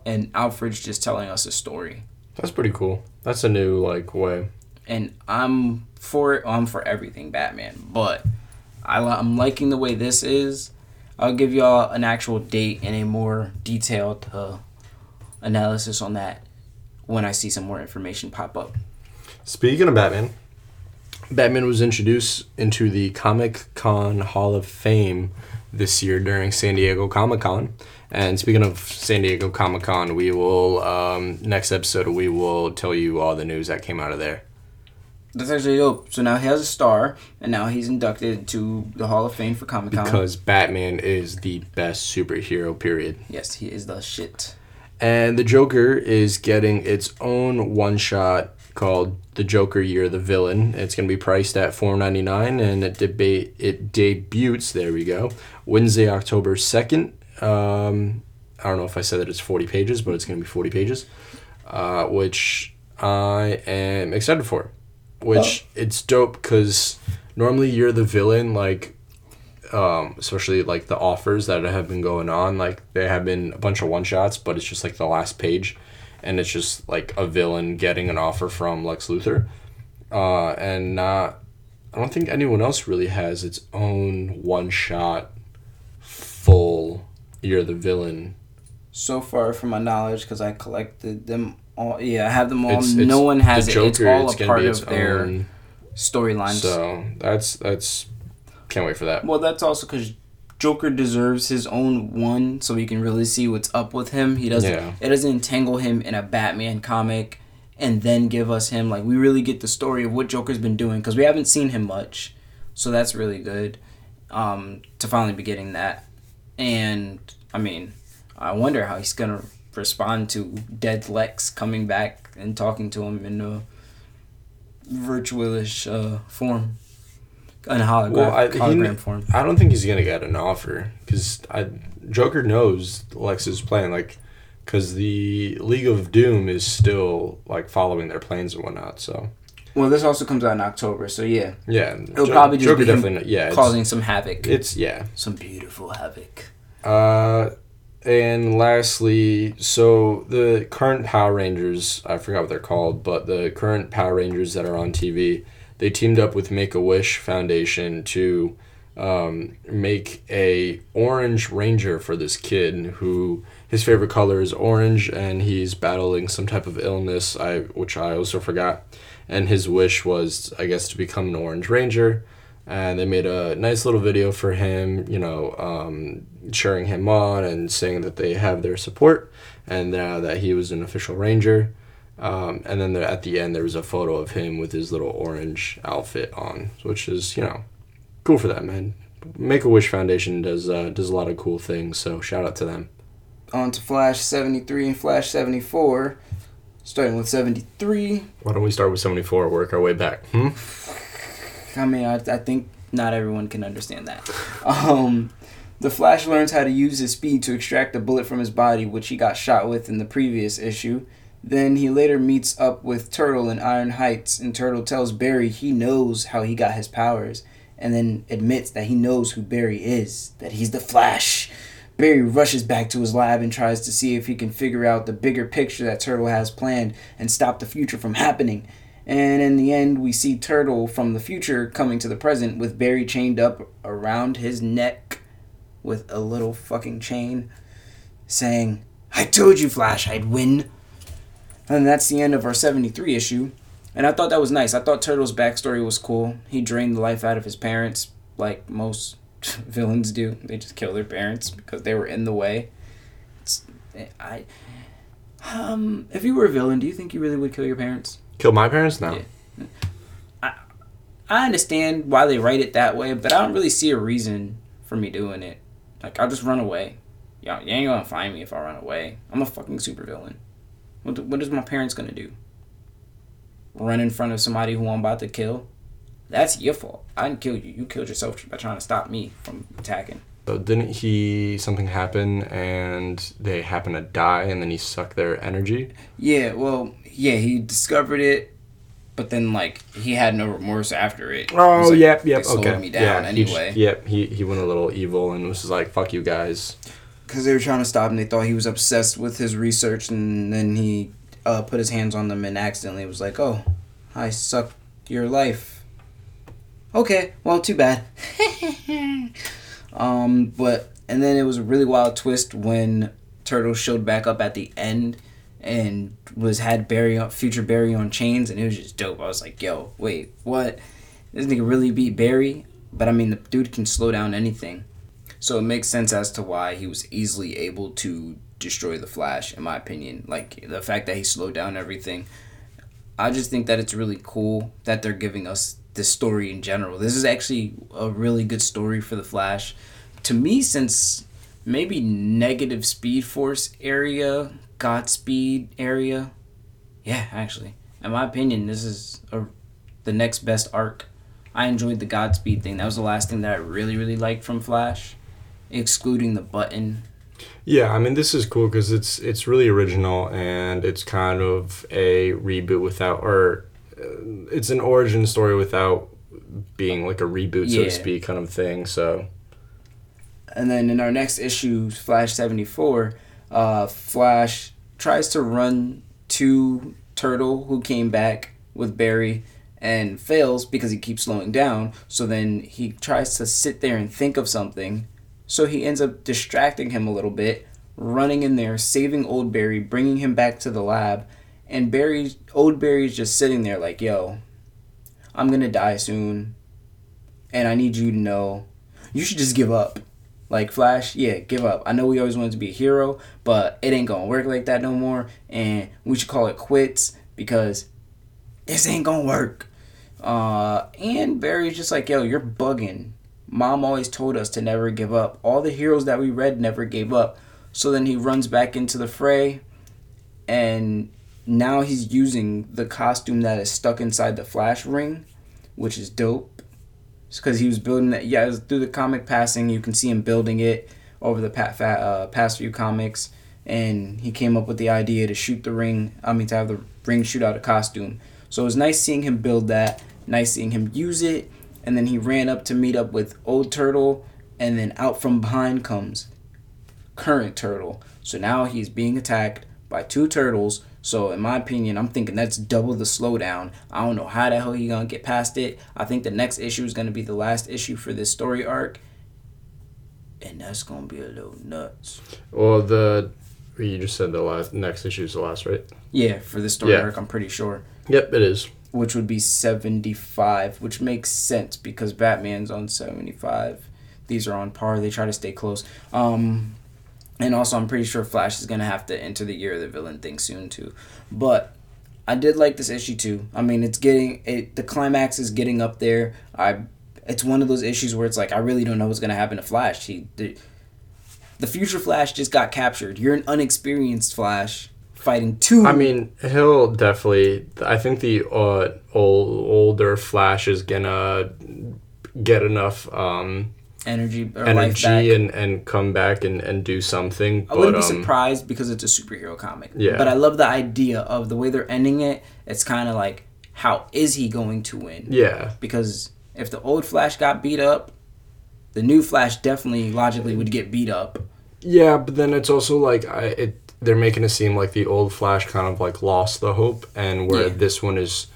and Alfred's just telling us a story. That's pretty cool. That's a new like way. And I'm for it. I'm for everything Batman, but I, I'm liking the way this is. I'll give y'all an actual date and a more detailed uh, analysis on that when I see some more information pop up. Speaking of Batman, Batman was introduced into the Comic Con Hall of Fame this year during San Diego Comic Con. And speaking of San Diego Comic Con, we will um, next episode we will tell you all the news that came out of there. That's actually dope. So now he has a star, and now he's inducted to the Hall of Fame for Comic Con. Because Batman is the best superhero, period. yes, he is the shit. And the Joker is getting its own one shot called The Joker Year the Villain. It's going to be priced at $4.99 and it debate it debuts, there we go, Wednesday, October 2nd. Um, I don't know if I said that it's 40 pages, but it's going to be 40 pages, uh, which I am excited for. Which it's dope because normally you're the villain, like um, especially like the offers that have been going on. Like there have been a bunch of one shots, but it's just like the last page, and it's just like a villain getting an offer from Lex Luthor, uh, and not. I don't think anyone else really has its own one shot, full. You're the villain. So far, from my knowledge, because I collected them all. Yeah, I have them all. It's, no one has it. It's Joker, all a part of their storyline. So that's that's. Can't wait for that. Well, that's also because Joker deserves his own one, so we can really see what's up with him. He doesn't. Yeah. It doesn't entangle him in a Batman comic, and then give us him like we really get the story of what Joker's been doing because we haven't seen him much, so that's really good. Um, to finally be getting that, and I mean, I wonder how he's gonna respond to dead Lex coming back and talking to him in a virtualish uh, form, in hologram, Well, I, hologram he, form. I don't think he's gonna get an offer because I Joker knows Lex's plan, like, because the League of Doom is still like following their plans and whatnot. So Well, this also comes out in October, so yeah, yeah, it'll probably just Joker be him definitely yeah, causing some havoc, it's yeah. some beautiful havoc. Uh, and lastly, so the current Power Rangers, I forgot what they're called, but the current Power Rangers that are on TV, they teamed up with Make a Wish Foundation to um, make a orange ranger for this kid who his favorite color is orange and he's battling some type of illness I which I also forgot. And his wish was I guess to become an orange ranger. And they made a nice little video for him you know um, cheering him on and saying that they have their support and uh, that he was an official ranger um, and then there, at the end there was a photo of him with his little orange outfit on which is you know cool for that man make a wish foundation does uh, does a lot of cool things so shout out to them On to Flash 73 and Flash 74. Starting with 73. why don't we start with 74 work our way back hmm? I mean, I, I think not everyone can understand that. Um, the Flash learns how to use his speed to extract a bullet from his body, which he got shot with in the previous issue. Then he later meets up with Turtle in Iron Heights, and Turtle tells Barry he knows how he got his powers, and then admits that he knows who Barry is, that he's the Flash. Barry rushes back to his lab and tries to see if he can figure out the bigger picture that Turtle has planned and stop the future from happening. And in the end, we see Turtle from the future coming to the present with Barry chained up around his neck with a little fucking chain saying, I told you, Flash, I'd win. And that's the end of our 73 issue. And I thought that was nice. I thought Turtle's backstory was cool. He drained the life out of his parents, like most villains do. They just kill their parents because they were in the way. It's, I, um, if you were a villain, do you think you really would kill your parents? kill my parents now Yeah. I understand why they write it that way, but I don't really see a reason for me doing it. Like I'll just run away. Y'all, you ain't gonna find me if I run away. I'm a fucking supervillain. What what is my parents gonna do? Run in front of somebody who I'm about to kill? that's your fault. I didn't kill you. You killed yourself by trying to stop me from attacking. So didn't he something happen and they happen to die and then he sucked their energy? Yeah, well, yeah, he discovered it, but then like he had no remorse after it. It Oh, was like, yep, yep, okay. me down yeah, he j- yep, he he went a little evil and was just like, "Fuck you guys." Because they were trying to stop him. They thought he was obsessed with his research, and then he uh, put his hands on them and accidentally was like, "Oh, I suck your life." Okay, well, too bad. um, but and then it was a really wild twist when Turtle showed back up at the end and was had Barry on future Barry on chains, and it was just dope. I was like, "Yo, wait, what? This nigga really beat Barry?" But I mean, the dude can slow down anything. So it makes sense as to why he was easily able to destroy the Flash, in my opinion. Like the fact that he slowed down everything. I just think that it's really cool that they're giving us this story in general. This is actually a really good story for the Flash. To me, since maybe negative Speed Force area, Godspeed area. Yeah, actually. In my opinion, this is a, the next best arc. I enjoyed the Godspeed thing. That was the last thing that I really, really liked from Flash, excluding the button. Yeah, I mean this is cool because it's it's really original and it's kind of a reboot without or uh, it's an origin story without being like a reboot so Yeah. to speak kind of thing. So And then in our next issue, Flash 74, uh, Flash tries to run to Turtle, who came back with Barry, and fails because he keeps slowing down. So then he tries to sit there and think of something. So he ends up distracting him a little bit, running in there, saving Old Barry, bringing him back to the lab. And Barry, Old Barry's just sitting there like, yo, I'm gonna die soon. And I need you to know you should just give up. Like Flash, yeah, give up. I know we always wanted to be a hero, but it ain't gonna work like that no more. And we should call it quits because this ain't gonna work. Uh, and Barry's just like, yo, you're bugging. Mom always told us to never give up. All the heroes that we read never gave up. So then he runs back into the fray, and now he's using the costume that is stuck inside the Flash ring, which is dope. Because he was building that, Yeah, through the comic passing, you can see him building it over the pa- fa- uh, past few comics. And he came up with the idea to shoot the ring, I mean, to have the ring shoot out a costume. So it was nice seeing him build that, nice seeing him use it. And then he ran up to meet up with Old Turtle, and then out from behind comes Current Turtle. So now he's being attacked by two turtles. So in my opinion, I'm thinking that's double the slowdown. I don't know how the hell he gonna get past it. I think the next issue is gonna be the last issue for this story arc, and that's gonna be a little nuts. well the you just said the last next issue is the last right? Yeah, for this story Yeah. arc, I'm pretty sure. Yep, it is. Which would be 75, which makes sense because Batman's on 75. These are on par. They try to stay close. Um, and also, I'm pretty sure Flash is gonna have to enter the year of the villain thing soon too. But I did like this issue too. I mean, it's getting it. The climax is getting up there. I. It's one of those issues where it's like I really don't know what's gonna happen to Flash. He, the, the future Flash just got captured. You're an unexperienced Flash fighting two. I mean, he'll definitely. I think the uh, old, older Flash is gonna get enough um, energy or life back. energy and, and come back and, and do something. I But wouldn't be um, surprised because it's a superhero comic. Yeah. But I love the idea of the way they're ending it. It's kind of like, how is he going to win? yeah, Because if the old Flash got beat up, the new Flash definitely logically would get beat up. yeah, but then it's also like I it. They're making it seem like the old Flash kind of like lost the hope, and where Yeah. this one is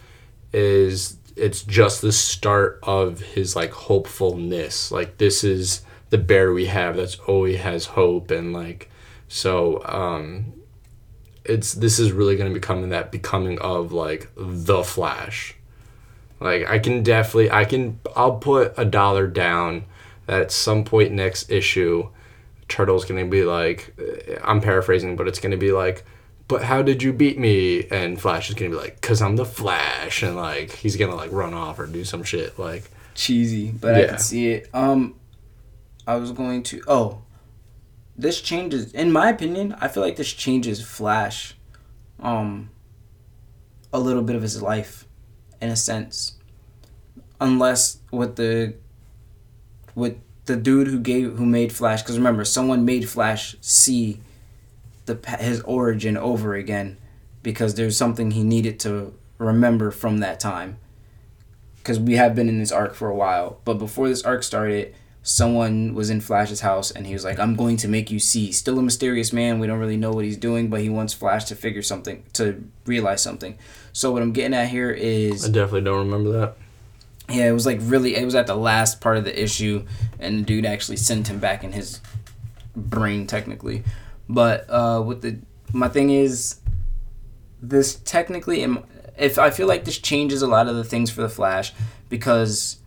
is it's just the start of his like hopefulness. Like this is the Barry we have that's always has hope, and like so um it's this is really going to become that becoming of like the flash like i can definitely i can i'll put a dollar down that at some point next issue turtle's going to be like uh, i'm paraphrasing but it's going to be like but how did you beat me and flash is going to be like because i'm the flash and like he's going to like run off or do some shit like Cheesy, but I Yeah. can see it. Um, I was going to. Oh, this changes. In my opinion, I feel like this changes Flash, um, a little bit of his life, in a sense. unless with the with the dude who gave who made Flash because remember someone made Flash see the his origin over again because there's something he needed to remember from that time. Because we have been in this arc for a while but before this arc started someone was in Flash's house and he was like I'm going to make you see. Still a mysterious man. We don't really know what he's doing but he wants Flash to figure something to realize something. So what I'm getting at here is I definitely don't remember that. Yeah, it was like really. It was at the last part of the issue, and the dude actually sent him back in his brain technically. But uh, with the my thing is, this technically, if I feel like this changes a lot of the things for the Flash, because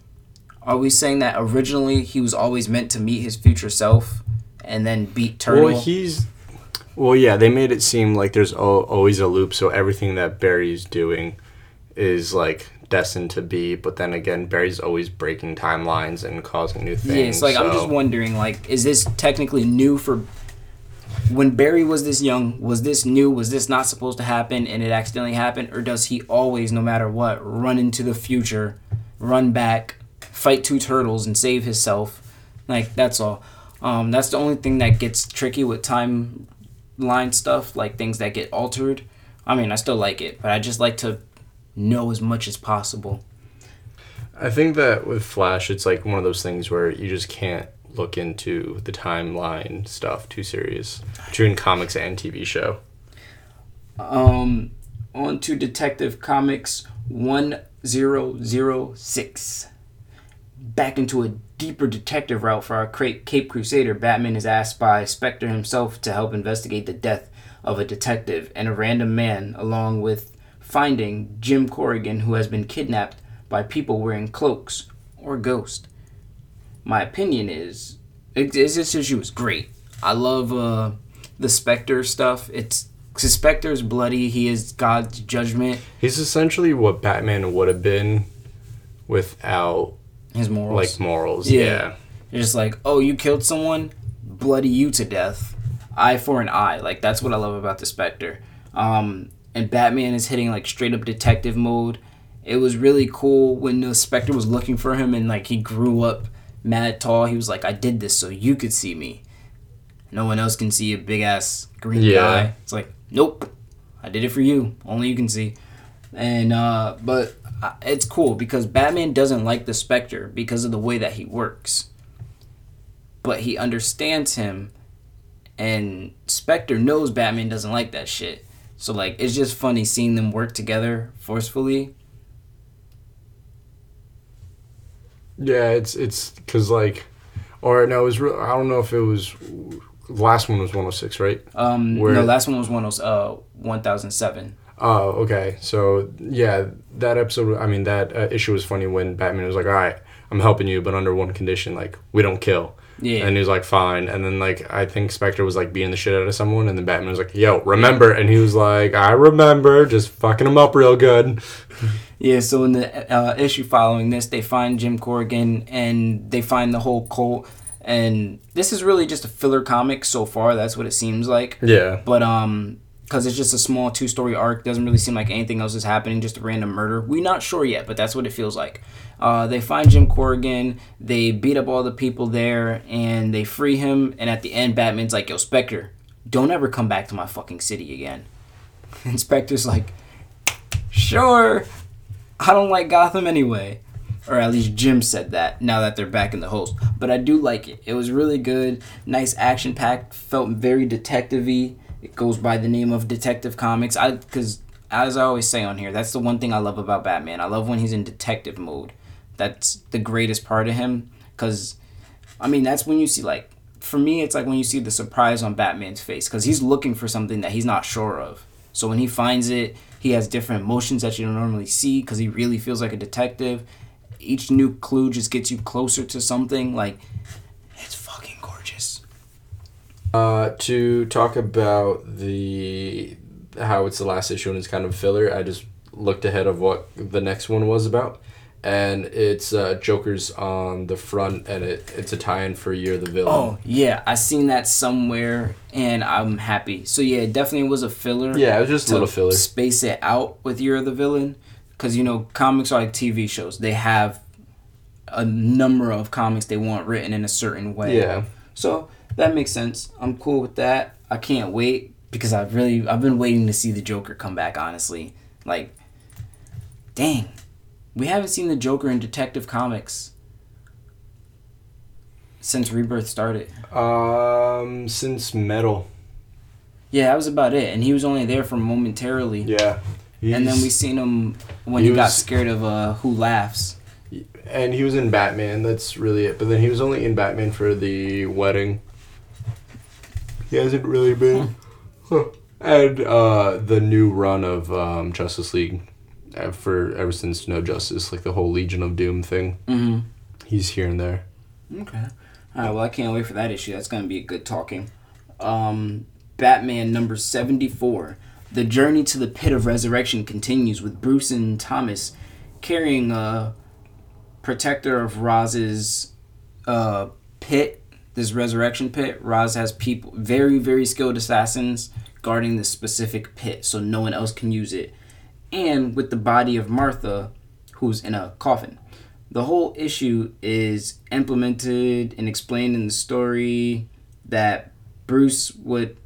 are we saying that originally he was always meant to meet his future self and then beat Turtle? Well, he's. Well, yeah, they made it seem like there's always a loop, so everything that Barry's doing is like destined to be. But then again, Barry's always breaking timelines and causing new things. Yeah, it's like I'm just wondering, like, is this technically new for when Barry was this young? Was this new? Was this not supposed to happen and it accidentally happened, or does he always, no matter what, run into the future, run back, fight two turtles, and save himself? Like that's all. Um, that's the only thing that gets tricky with timeline stuff, like things that get altered. I mean, I still like it, but I just like to know as much as possible. I think that with Flash, it's like one of those things where you just can't look into the timeline stuff too serious between comics and TV show. Um, on to Detective Comics 1006. Back into a deeper detective route for our Cape Crusader, Batman is asked by Spectre himself to help investigate the death of a detective and a random man, along with finding Jim Corrigan, who has been kidnapped by people wearing cloaks or ghosts. My opinion is, it, it's- this issue is great. I love uh, the Spectre stuff. It's because Spectre's bloody. He is God's judgment. He's essentially what Batman would have been without His morals. like morals. Yeah. Yeah. You're just like, oh, you killed someone, bloody you to death, eye for an eye. Like that's what I love about the Spectre. Um, and Batman is hitting like straight up detective mode. It was really cool when the Spectre was looking for him and like he grew up mad tall. He was like, I did this so you could see me. No one else can see a big ass green Yeah. guy. It's like, nope, I did it for you. Only you can see. And uh, but uh, it's cool because Batman doesn't like the Spectre because of the way that he works. But he understands him, and Spectre knows Batman doesn't like that shit. So like, it's just funny seeing them work together forcefully. Yeah, it's it's because like, or no, it was. Real, I don't know if it was. The last one was 106, right? Um, Where- no, last one was one of uh one thousand seven. Oh, okay. So yeah, that episode. I mean, that uh, issue was funny when Batman was like, "All right, I'm helping you, but under one condition, like we don't kill." Yeah. And he was like, "Fine." And then like I think Spectre was like beating the shit out of someone, and then Batman was like, "Yo, remember?" And he was like, "I remember, just fucking him up real good." Yeah, so in the uh, issue following this, they find Jim Corrigan and they find the whole cult. And this is really just a filler comic so far. That's what it seems like. Yeah. But um, because it's just a small two-story arc, doesn't really seem like anything else is happening. Just a random murder. We're not sure yet, but that's what it feels like. Uh, they find Jim Corrigan. They beat up all the people there, and they free him. And at the end, Batman's like, "Yo, Spectre, don't ever come back to my fucking city again." And Spectre's like, "Sure." I don't like Gotham anyway. Or at least Jim said that now that they're back in the host. But I do like it. It was really good. Nice action packed. Felt very detective y. It goes by the name of Detective Comics. I because as I always say on here, that's the one thing I love about Batman. I love when he's in detective mode. That's the greatest part of him. Cause I mean that's when you see like for me it's like when you see the surprise on Batman's face because he's looking for something that he's not sure of. So when he finds it, he has different emotions that you don't normally see because he really feels like a detective. Each new clue just gets you closer to something. Like. Uh, to talk about the how it's the last issue and it's kind of filler, I just looked ahead of what the next one was about, and it's uh, Joker's on the front, and it it's a tie-in for Year of the Villain. Oh yeah, I seen that somewhere and I'm happy. So yeah, it definitely was a filler. yeah, it was just a little filler. Space it out with Year of the Villain, because you know comics are like TV shows. They have a number of comics they want written in a certain way. Yeah. So that makes sense. I'm cool with that. I can't wait because I've really I've been waiting to see the Joker come back. Honestly, like, dang, we haven't seen the Joker in Detective Comics since Rebirth started. Um, since Metal. Yeah, that was about it, and he was only there for momentarily. Yeah. And then we seen him when he he, got was- scared of uh, Who Laughs. And he was in Batman. That's really it. But then he was only in Batman for the wedding. He hasn't really been. Huh. And uh, the new run of um, Justice League, uh, for ever since No Justice, like the whole Legion of Doom thing. Mm-hmm. He's here and there. Okay. All right. Well, I can't wait for that issue. That's gonna be a good talking. Um, Batman number seventy-four. The journey to the pit of resurrection continues with Bruce and Thomas carrying a protector of Roz's uh, pit. This resurrection pit. Ra's has people, very very skilled assassins guarding this specific pit, so no one else can use it. And with the body of Martha, who's in a coffin. The whole issue is implemented and explained in the story that Bruce would.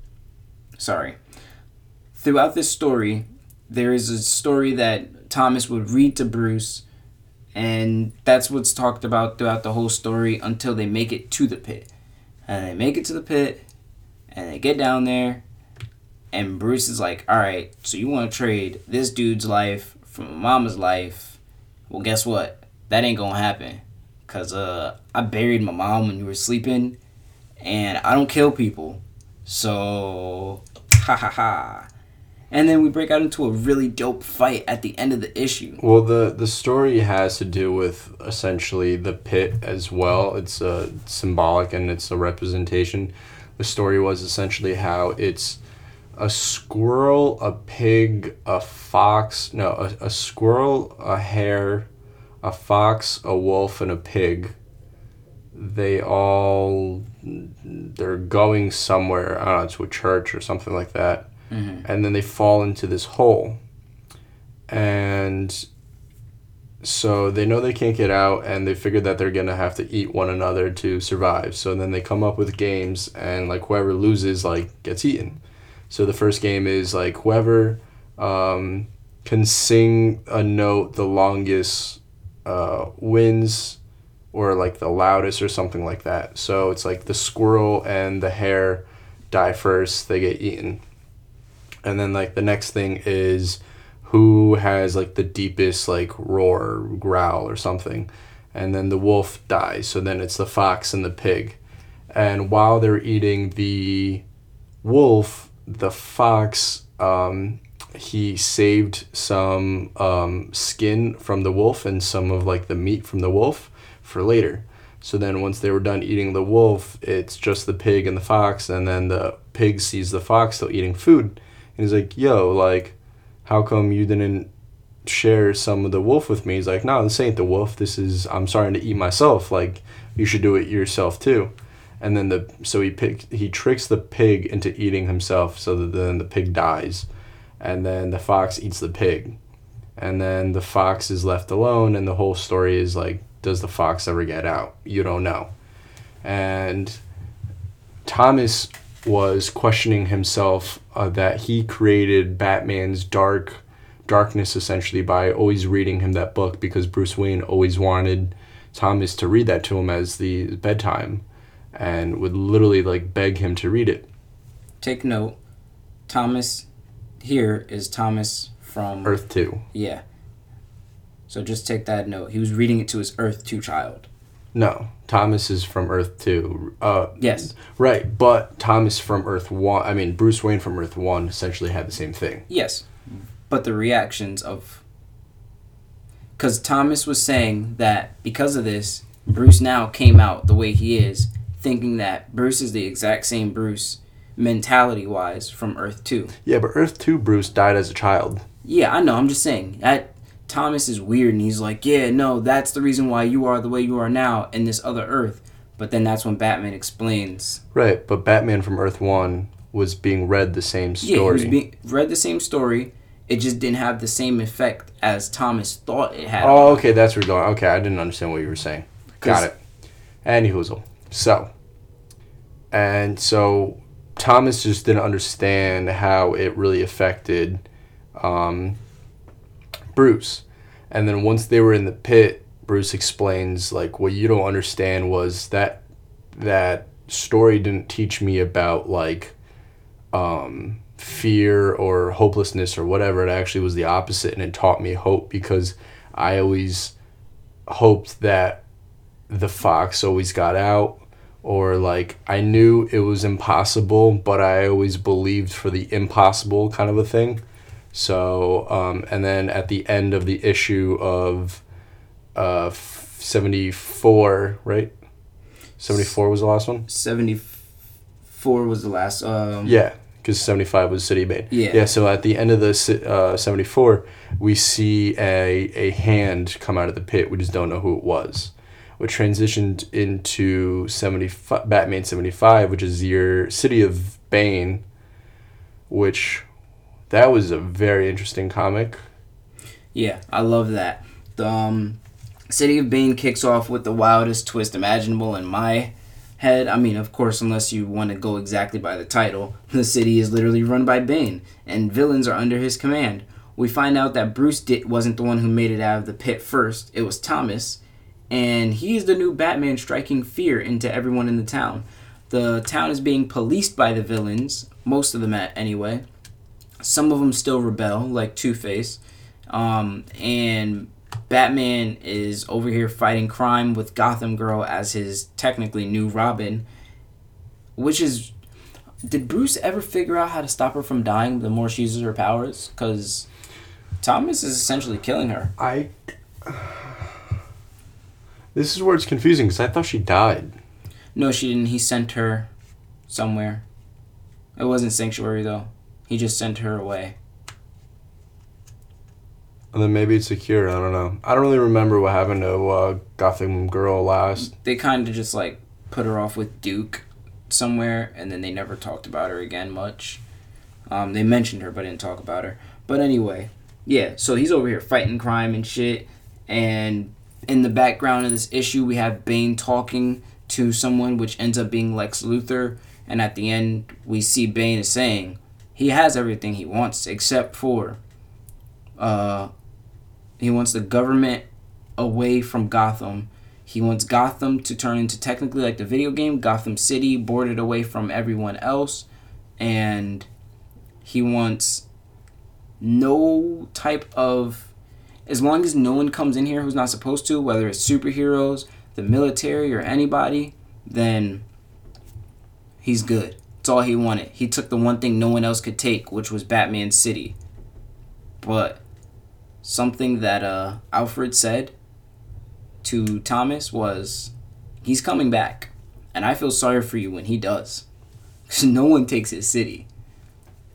Sorry. Throughout this story, there is a story that Thomas would read to Bruce, and that's what's talked about throughout the whole story until they make it to the pit. And they make it to the pit, and they get down there, and Bruce is like, Alright, so you want to trade this dude's life for mama's life? Well, guess what? That ain't gonna happen. Cause uh, I buried my mom when you were sleeping, and I don't kill people. So, ha ha ha. And then we break out into a really dope fight at the end of the issue. Well, the the story has to do with essentially the pit as well. It's uh, symbolic and it's a representation. The story was essentially how it's a squirrel, a pig, a fox. No, a, a squirrel, a hare, a fox, a wolf, and a pig. They all they're going somewhere. I don't know, to a church or something like that, and then they fall into this hole. And so they know they can't get out and they figure that they're gonna have to eat one another to survive. So then they come up with games and like whoever loses like gets eaten. So the first game is like whoever um, can sing a note the longest uh, wins or like the loudest or something like that. So it's like the squirrel and the hare die first they get eaten and then like the next thing is who has like the deepest like roar growl or something. And then the wolf dies so then it's the fox and the pig. And while they're eating the wolf the fox um, he saved some um, skin from the wolf and some of like the meat from the wolf for later. So then once they were done eating the wolf it's just the pig and the fox and then the pig sees the fox still eating food and he's like, yo, like, how come you didn't share some of the wolf with me? He's like, no, this ain't the wolf. This is, I'm starting to eat myself. Like, you should do it yourself too. And then the, so he pick, he tricks the pig into eating himself so that then the pig dies. And then the fox eats the pig. And then the fox is left alone. And the whole story is like, does the fox ever get out? You don't know. And Thomas was questioning himself uh, that he created Batman's dark darkness essentially by always reading him that book because Bruce Wayne always wanted Thomas to read that to him as the bedtime and would literally like beg him to read it. Take note. Thomas here is Thomas from Earth 2. Yeah. So just take that note. He was reading it to his Earth 2 child. No, Thomas is from Earth 2. Uh Yes. right, but Thomas from Earth 1, I mean Bruce Wayne from Earth 1 essentially had the same thing. Yes. But the reactions of. Because Thomas was saying that because of this, Bruce now came out the way he is, thinking that Bruce is the exact same Bruce, mentality wise, from Earth 2. Yeah, but Earth 2 Bruce died as a child. Yeah, I know. I'm just saying that Thomas is weird, and he's like, "Yeah, no, that's the reason why you are the way you are now in this other Earth." But then that's when Batman explains. Right, but Batman from Earth 1 was being read the same story. Yeah, he was being read the same story, It just didn't have the same effect as Thomas thought it had. Oh, okay, that's where you're going. Okay, I didn't understand what you were saying. Got it. Anywho, so, and so Thomas just didn't understand how it really affected um, Bruce. And then once they were in the pit, Bruce explains like what you don't understand was that that story didn't teach me about like um, fear or hopelessness or whatever. It actually was the opposite, and it taught me hope because I always hoped that the fox always got out or like I knew it was impossible, but I always believed for the impossible kind of a thing. So, um, and then at the end of the issue of uh, 74, right? 74 was the last one? 74 was the last. Um, Yeah, because 75 was City Bane. Yeah. Yeah, so at the end of the uh, 74, we see a, a hand come out of the pit. We just don't know who it was. Which transitioned into 75, Batman 75, which is your City of Bane, which that was a very interesting comic. Yeah, I love that. The um, City of Bane kicks off with the wildest twist imaginable in my head. I mean, of course, unless you want to go exactly by the title, the city is literally run by Bane, and villains are under his command. We find out that Bruce did, wasn't the one who made it out of the pit first, it was Thomas, and he is the new Batman striking fear into everyone in the town. The town is being policed by the villains, most of them at anyway. Some of them still rebel, like Two Face. Um, and Batman is over here fighting crime with Gotham Girl as his technically new Robin, which is. Did Bruce ever figure out how to stop her from dying the more she uses her powers? Because Thomas is essentially killing her. I. This is where it's confusing because I thought she died. No, she didn't. He sent her somewhere. It wasn't Sanctuary, though. He just sent her away. And then maybe it's a cure. I don't know. I don't really remember what happened to uh, Gotham Girl last. They kind of just like put her off with Duke somewhere, and then they never talked about her again much. Um, they mentioned her, but didn't talk about her. But anyway, yeah. So he's over here fighting crime and shit, and in the background of this issue, we have Bane talking to someone, which ends up being Lex Luthor. And at the end, we see Bane is saying he has everything he wants except for uh, he wants the government away from Gotham. He wants Gotham to turn into technically like the video game Gotham City, boarded away from everyone else, and he wants no type of as long as no one comes in here who's not supposed to, whether it's superheroes, the military, or anybody, then he's good. It's all he wanted. He took the one thing no one else could take, which was Batman City. But something that uh, Alfred said to Thomas was, he's coming back. And I feel sorry for you when he does. Because no one takes his city.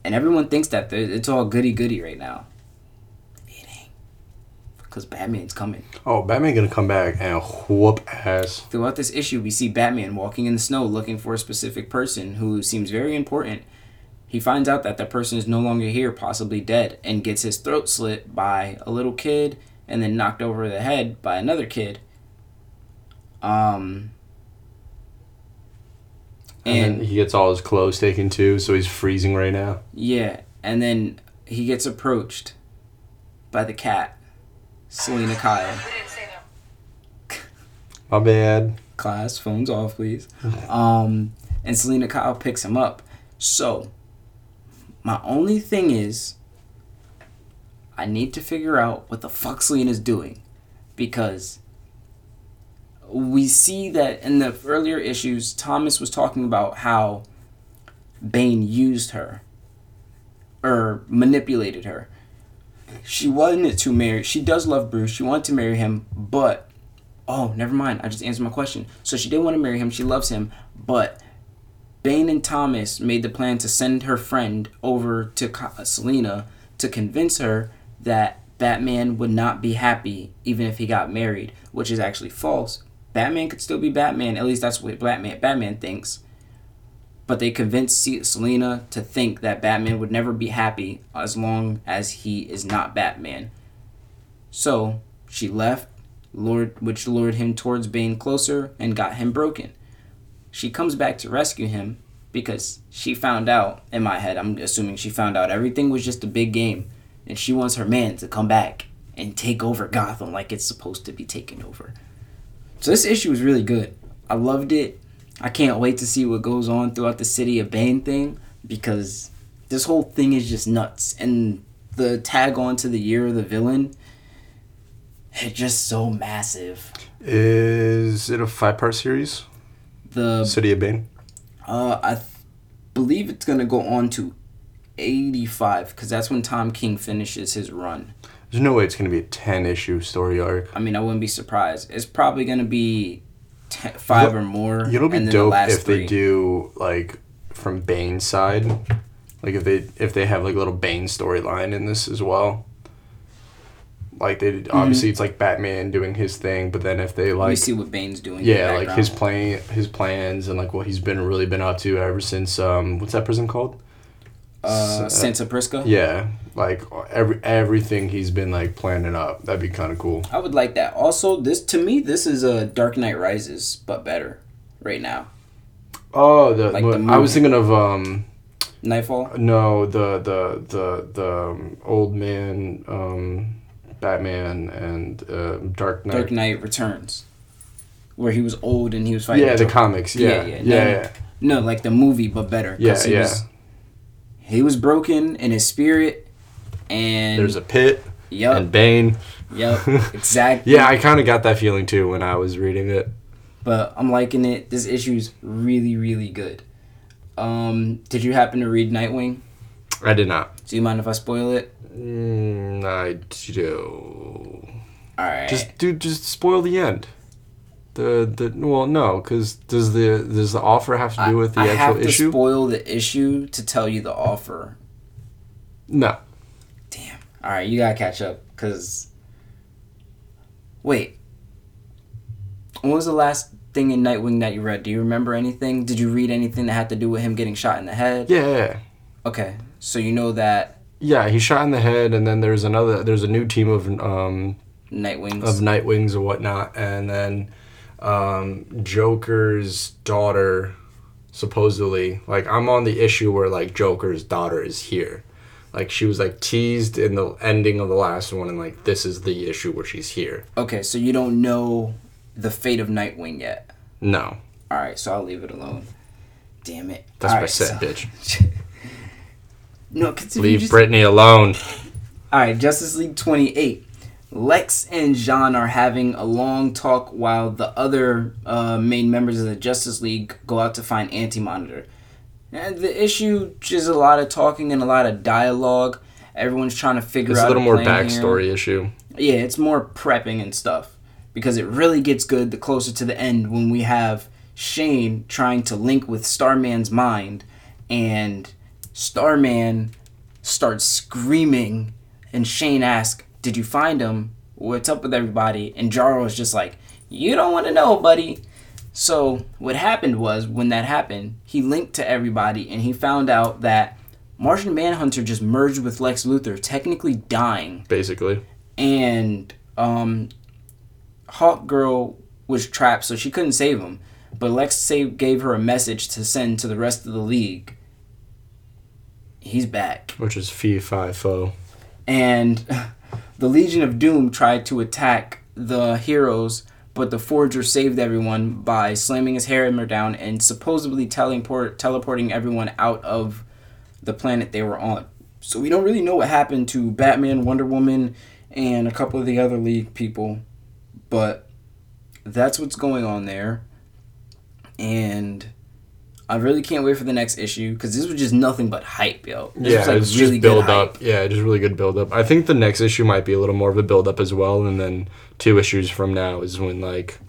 And everyone thinks that it's all goody goody right now. Because Batman's coming. Oh, Batman gonna come back and whoop ass. Throughout this issue, we see Batman walking in the snow looking for a specific person who seems very important. He finds out that that person is no longer here, possibly dead, and gets his throat slit by a little kid and then knocked over the head by another kid. Um, And, and he gets all his clothes taken too, so he's freezing right now. yeah, and then he gets approached by the cat, Selina Kyle. My bad. class phones off please. Um and selina kyle picks him up. So my only thing is i need to figure out what the fuck selina's doing. Because we see that in the earlier issues thomas was talking about how bane used her or manipulated her she wanted to marry she does love bruce she wanted to marry him but Oh, never mind. I just answered my question. So she didn't want to marry him. She loves him, but Bane and Thomas made the plan to send her friend over to Selina to convince her that Batman would not be happy even if he got married, which is actually false. Batman could still be Batman. At least that's what Batman Batman thinks. But they convinced Se- Selina to think that Batman would never be happy as long as he is not Batman. So she left, lured, which lured him towards Bane closer and got him broken. She comes back to rescue him because she found out, in my head, I'm assuming she found out everything was just a big game, and she wants her man to come back and take over Gotham like it's supposed to be taken over. So this issue was really good. I loved it. I can't wait to see what goes on throughout the City of Bane thing because this whole thing is just nuts. And the tag on to the year of the villain, it's just so massive. Is it a five part series? The City of Bane? uh, I th- believe it's gonna go on to eighty five because that's when Tom King finishes his run. There's no way it's going to be a 10 issue story arc. I mean, I wouldn't be surprised. It's probably gonna be te- five or more. It'll be the dope last if they do, like, from Bane's side. Like, if they if they have, like, a little Bane storyline in this as well. Like, they Mm-hmm. obviously, it's like Batman doing his thing, but then if they, we like, see what Bane's doing. yeah, like his plan, his plans, and like what he's been really been up to ever since um, what's that prison called? Uh, Santa Prisca. Yeah, like every everything he's been like planning up. That'd be kind of cool. I would like that. Also, this to me, this is a Dark Knight Rises, but better right now. Oh, the, Like the I was thinking of um Nightfall. no the the the the um, old man um Batman and uh, Dark Knight. Dark Knight Returns, where he was old and he was fighting. yeah, the comics. Yeah, Yeah, yeah, yeah, yeah. no. No, like the movie, but better. Yeah, yeah. Was, he was broken in his spirit, and There's a pit yep, and Bane. yep, exactly. Yeah, I kind of got that feeling too when I was reading it. but I'm liking it. This issue's really, really good. Um, did you happen to read Nightwing? I did not. Do you mind if I spoil it? Mm, I do. All right. Just dude, just spoil the end. The the well no, because does the does the offer have to do with the I, I have actual to issue? spoil the issue to tell you the offer. no. Damn. All right, you gotta catch up, cause. Wait. When was the last thing in Nightwing that you read? Do you remember anything? Did you read anything that had to do with him getting shot in the head? Yeah, yeah, yeah. Okay, so you know that Yeah, he shot in the head, and then there's another. There's a new team of um Nightwings. of Nightwings or whatnot, and then um Joker's daughter, supposedly like I'm on the issue where like Joker's daughter is here. Like she was like teased in the ending of the last one, and like this is the issue where she's here. okay, so you don't know the fate of Nightwing yet. No, All right, so I'll leave it alone. Damn it. that's All what I said, so- bitch. no, cause if you Leave just, Brittany alone. All right, Justice League 28. Lex and Jean are having a long talk while the other uh, main members of the Justice League go out to find Anti Monitor. And the issue is a lot of talking and a lot of dialogue. Everyone's trying to figure It's out It's a little more plan here. backstory issue. Yeah, it's more prepping and stuff because it really gets good the closer to the end when we have Shane trying to link with Starman's mind and Starman starts screaming and Shane asks, "Did you find him? What's up with everybody?" And Jarl is just like, "You don't want to know, buddy." So what happened was when that happened, he linked to everybody and he found out that Martian Manhunter just merged with Lex Luthor, technically dying Basically, and um, Hawk Girl was trapped, so she couldn't save him. But Lex save, gave her a message to send to the rest of the league. He's back, which is fee fi fo. and the Legion of Doom tried to attack the heroes, but the Forger saved everyone by slamming his hammer down and supposedly teleport teleporting everyone out of the planet they were on. So we don't really know what happened to Batman, Wonder Woman, and a couple of the other League people, but that's what's going on there. And I really can't wait for the next issue because this was just nothing but hype, yo. This Yeah, was, like, it's really just good build hype. up. Yeah, just really good build up. I think the next issue might be a little more of a build up as well, and then two issues from now is when like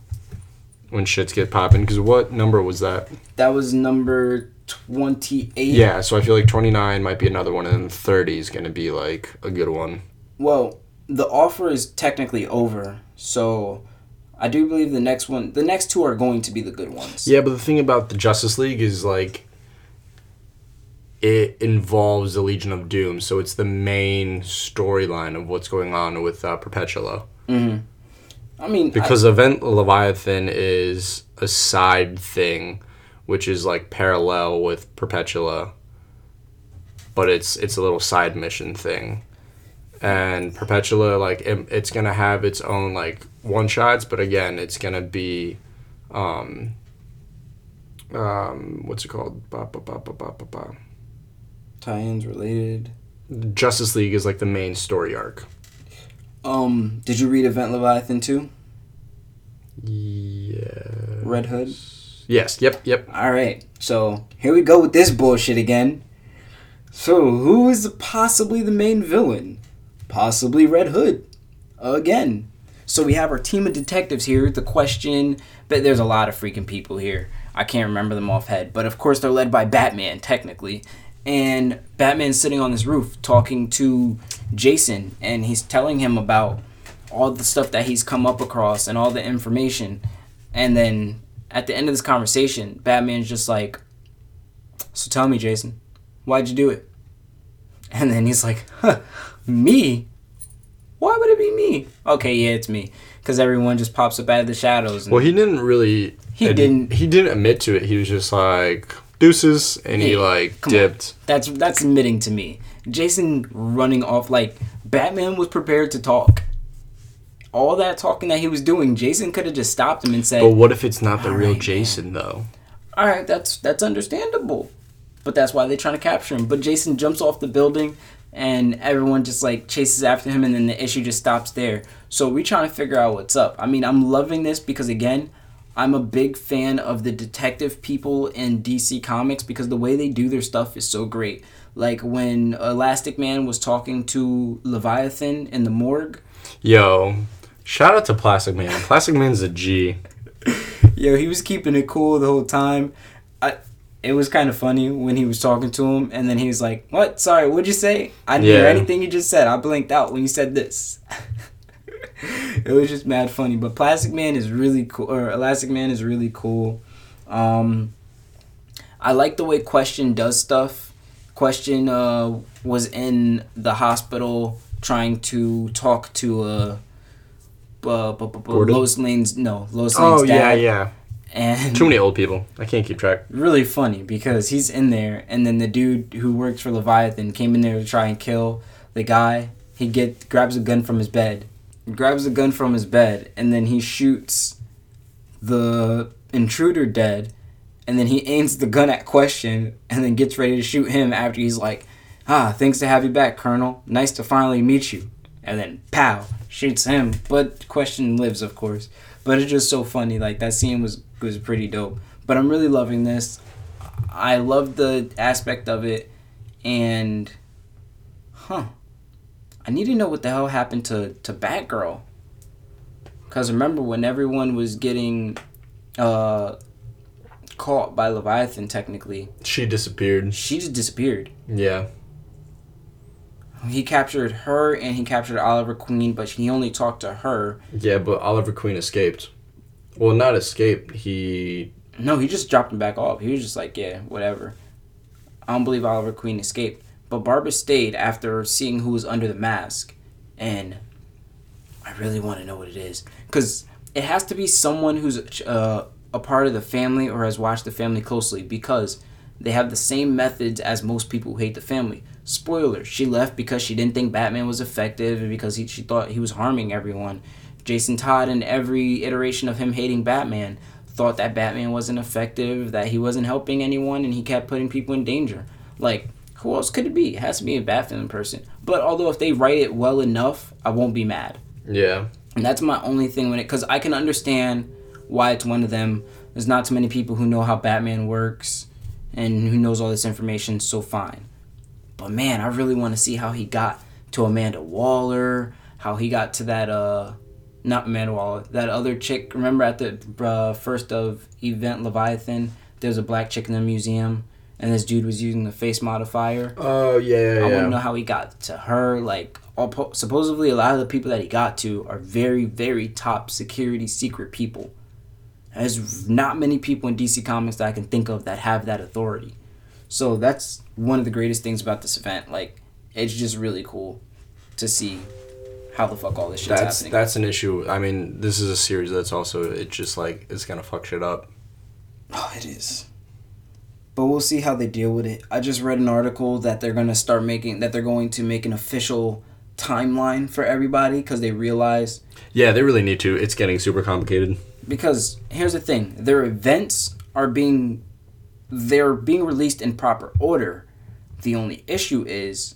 when shits get popping. Because what number was that? That was number twenty-eight. Yeah, so I feel like twenty nine might be another one, and then thirty is gonna be like a good one. Well, the offer is technically over, so I do believe the next one, the next two are going to be the good ones. Yeah, but the thing about the Justice League is like it involves the Legion of Doom, so it's the main storyline of what's going on with uh, Perpetua. I mean, Because Event Leviathan is a side thing, which is like parallel with Perpetua, but it's it's a little side mission thing. And Perpetua, like it, it's gonna have its own like one shots, but again, it's gonna be, um, um, what's it called? Ba, ba, ba, ba, ba, ba, ba. tie-ins related. Justice League is like the main story arc. Um, did you read Event Leviathan too? Yeah. Red Hood. Yes. Yep. Yep. All right, so here we go with this bullshit again. So who is possibly the main villain? Possibly Red Hood, again. So we have our team of detectives here. The question, but there's a lot of freaking people here. I can't remember them off head, but of course they're led by Batman technically, and Batman's sitting on this roof talking to Jason, and he's telling him about all the stuff that he's come up across and all the information, and then at the end of this conversation, Batman's just like, "So tell me, Jason, why'd you do it?" And then he's like, huh, "Me? Why would it be me?" Okay, yeah, it's me, because everyone just pops up out of the shadows. And Well, he didn't really. He ad- didn't- He didn't admit to it. He was just like deuces, and he like come on. dipped. that's that's admitting to me. Jason running off like Batman was prepared to talk. All that talking that he was doing, Jason could have just stopped him and said, But what if it's not the real right, Jason though? all right, that's that's understandable. But that's why they're trying to capture him. But Jason jumps off the building and everyone just like chases after him and then the issue just stops there. So we're trying to figure out what's up. I mean, I'm loving this because again, I'm a big fan of the detective people in DC Comics because the way they do their stuff is so great. Like when Elastic Man was talking to Leviathan in the morgue. Yo, shout out to Plastic Man. Plastic Man's a G. Yo, he was keeping it cool the whole time. It was kind of funny when he was talking to him, and then he was like, "What? Sorry, what'd you say? I didn't hear anything you just said. I blinked out when you said this." it was just mad funny. But Plastic Man is really cool, or Elastic Man is really cool. Um, I like the way Question does stuff. Question uh, was in the hospital trying to talk to uh, uh, bu- Lois Lane's no Lois Lane's Oh yeah, yeah. And Too many old people. I can't keep track. really funny because he's in there, and then the dude who works for Leviathan came in there to try and kill the guy. He get grabs a gun from his bed, grabs a gun from his bed, and then he shoots the intruder dead, and then he aims the gun at Question, and then gets ready to shoot him after he's like, "Ah, thanks to have you back, Colonel. Nice to finally meet you." And then pow, shoots him, but Question lives, of course. But it's just so funny. Like that scene was was pretty dope. But I'm really loving this. I love the aspect of it, and huh, I need to know what the hell happened to to Batgirl. Cause remember when everyone was getting uh caught by Leviathan, technically, She disappeared. she just disappeared. Yeah. He captured her and he captured Oliver Queen, but he only talked to her. Yeah, but Oliver Queen escaped. Well, not escaped. He No, he just dropped him back off. He was just like, yeah, whatever. I don't believe Oliver Queen escaped. But Barbara stayed after seeing who was under the mask. And I really want to know what it is. Because it has to be someone who's uh, a part of the family or has watched the family closely because they have the same methods as most people who hate the family. Spoiler, she left because she didn't think Batman was effective and because he, she thought he was harming everyone. Jason Todd, in every iteration of him hating Batman, thought that Batman wasn't effective, that he wasn't helping anyone, and he kept putting people in danger. Like, who else could it be? It has to be a Batman person. But although if they write it well enough, I won't be mad. yeah. And that's my only thing with it, because I can understand why it's one of them. There's not too many people who know how Batman works and who knows all this information, so fine. But man, I really want to see how he got to Amanda Waller, how he got to that, uh, not Amanda Waller, that other chick. Remember at the uh, first of Event Leviathan, there's a black chick in the museum, and this dude was using the face modifier. Oh yeah, yeah. I want yeah. to know how he got to her. Like, all po- supposedly, a lot of the people that he got to are very, very top security secret people. There's not many people in DC Comics that I can think of that have that authority. So that's one of the greatest things about this event. Like, it's just really cool to see how the fuck all this shit's That's happening. that's an issue. I mean, this is a series that's also it's just like it's gonna fuck shit up. Oh, it is. But we'll see how they deal with it. I just read an article that they're to start making that they're going to make an official timeline for everybody because they realize Yeah, they really need to. It's getting super complicated. because here's the thing their events are being they're being released in proper order the only issue is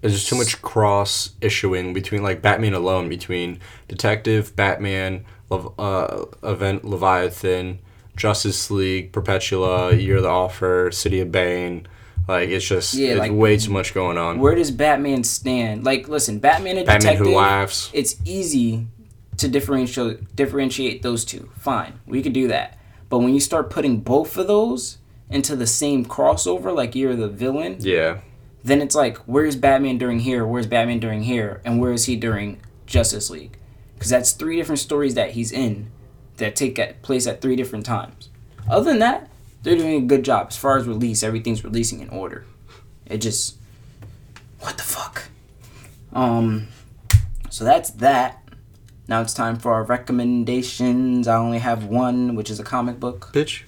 There's just too much cross issuing between like Batman alone between Detective, Batman, Lev- uh, Event Leviathan, Justice League, Perpetua, Year of the Offer, City of Bane. Like it's just Yeah, it's like- way too much going on. where does batman stand like listen batman and Batman detective who laughs. it's easy to differentiate differentiate those two fine we could do that but when you start putting both of those into the same crossover like you're the villain Yeah. then it's like where's batman during here? Where's batman during here? And where is he during justice league? Because that's three different stories that he's in that take place at three different times. Other than that they're doing a good job as far as release. Everything's releasing in order. It just what the fuck? Um so that's that now it's time for our recommendations i only have one which is a comic book Bitch.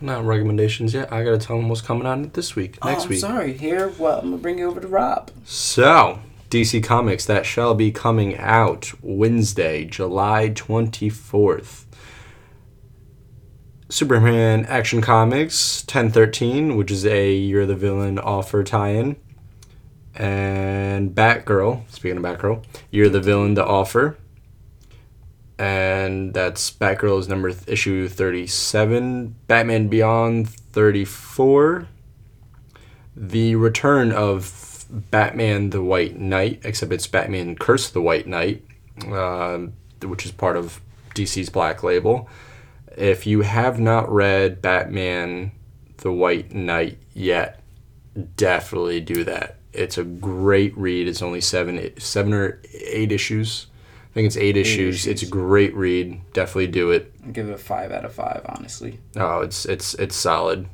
Not recommendations yet. I gotta tell them what's coming out this week, oh, next oh, I'm week. sorry here well i'm gonna bring you over to rob So, DC Comics, that shall be coming out Wednesday, July 24th. Superman Action Comics 1013, which is a You're the Villain offer tie in. And Batgirl, speaking of Batgirl, You're the Villain to offer. And that's Batgirl's number th- issue 37, Batman Beyond 34, the return of Batman the White Knight, except it's Batman Curse the White Knight, um, which is part of DC's Black Label. If you have not read Batman the White Knight yet, definitely do that. It's a great read. It's only seven, seven or eight issues. I think it's eight, issues. It's a great read. Definitely do it. I'll give it a five out of five honestly Oh, it's it's it's solid.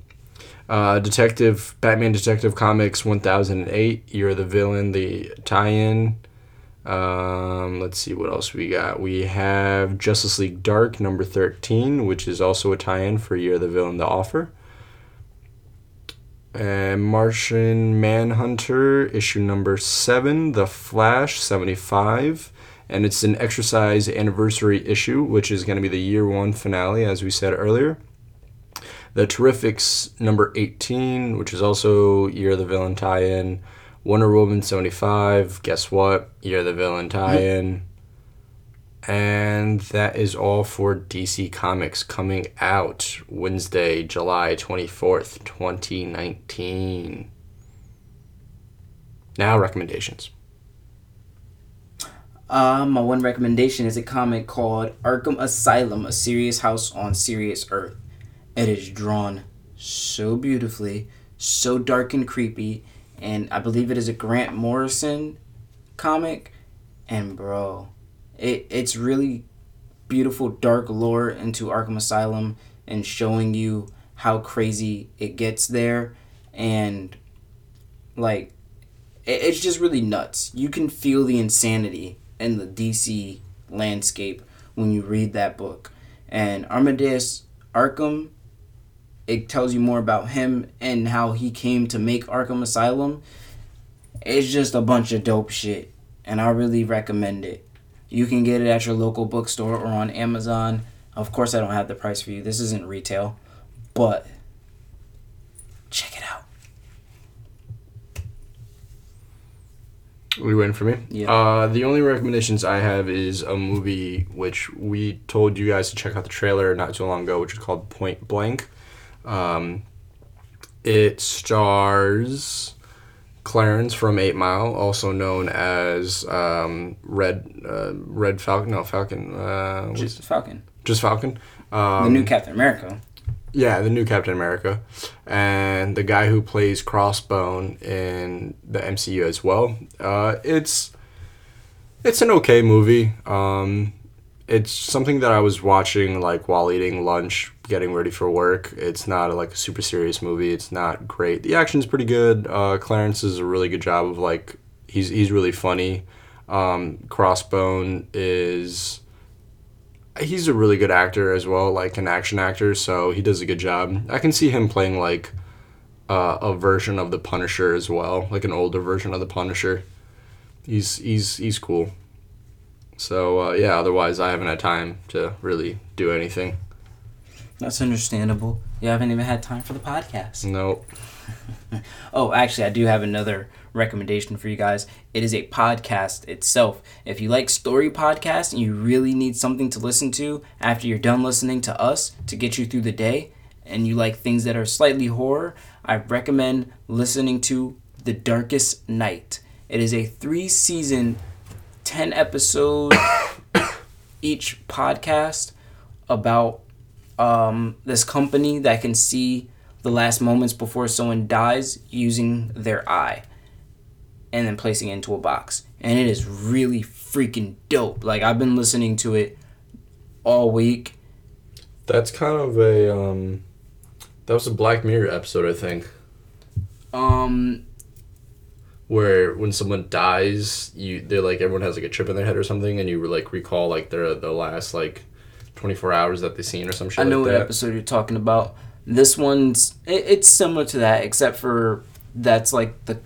Uh, Detective Batman Detective Comics 1008. You're the villain. The tie-in. Um, let's see what else we got. We have Justice League Dark number 13, which is also a tie-in for You're the Villain. The offer. And Martian Manhunter issue number seven. The Flash 75 and it's an exercise anniversary issue, which is going to be the year one finale, as we said earlier. The Terrifics number 18, which is also Year of the Villain tie in. Wonder Woman 75, guess what? Year of the Villain tie in. And that is all for DC Comics coming out Wednesday, July 24th, 2019. Now, recommendations. Uh, my one recommendation is a comic called Arkham Asylum, A Serious House on Serious Earth. It is drawn so beautifully, so dark and creepy, and I believe it is a Grant Morrison comic. And bro, it it's really beautiful dark lore into Arkham Asylum and showing you how crazy it gets there and like it, it's just really nuts. You can feel the insanity in the DC landscape when you read that book. And Amadeus Arkham, it tells you more about him and how he came to make Arkham Asylum. It's just a bunch of dope shit, and I really recommend it. You can get it at your local bookstore or on Amazon. Of course, I don't have the price for you. This isn't retail, but check it out. Are you waiting for me? Yeah. Uh, the only recommendations I have is a movie which we told you guys to check out the trailer not too long ago, which is called Point Blank. Um, it stars Clarence from Eight Mile, also known as um, Red uh, Red Falcon. No, Falcon. Uh, Just Falcon, just Falcon. Um, the new Captain America. Yeah, the new Captain America, and the guy who plays Crossbone in the MCU as well. Uh, it's it's an okay movie. Um, it's something that I was watching like while eating lunch getting ready for work. It's not like a super serious movie. It's not great. The action's pretty good. Uh, Clarence does a really good job of like he's he's really funny. Um, Crossbone is he's a really good actor as well, like an action actor. So he does a good job. I can see him playing like uh, a version of the Punisher as well, like an older version of the Punisher. He's he's he's cool. So uh, yeah, otherwise I haven't had time to really do anything. That's understandable. You haven't even had time for the podcast. Nope. oh, actually, I do have another recommendation for you guys. It is a podcast itself. If you like story podcasts and you really need something to listen to after you're done listening to us to get you through the day, and you like things that are slightly horror, I recommend listening to The Darkest Night. It is a three season, 10 episode each podcast about um, this company that can see the last moments before someone dies using their eye and then placing it into a box. And it is really freaking dope. Like I've been listening to it all week. That's kind of a um that was a Black Mirror episode, I think. Um where when someone dies, you they're like everyone has like a chip in their head or something and you like recall like their the last like 24 hours that they seen or some shit I know like what that. episode you're talking about. This one's it, it's similar to that except for that's like the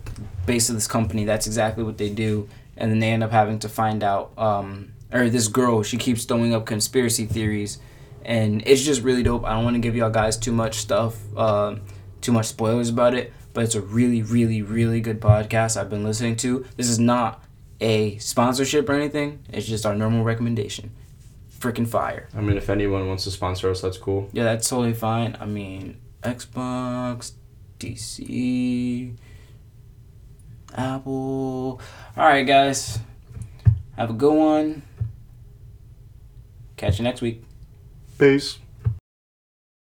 base of this company. That's exactly what they do, and then they end up having to find out. Um, or this girl, she keeps throwing up conspiracy theories, and it's just really dope. I don't want to give y'all guys too much stuff, uh, too much spoilers about it, but it's a really, really, really good podcast I've been listening to. This is not a sponsorship or anything. It's just our normal recommendation. Freaking fire. I mean, if anyone wants to sponsor us, that's cool. Yeah, that's totally fine. I mean, Xbox, DC, Apple. All right, guys. Have a good one. Catch you next week. Peace.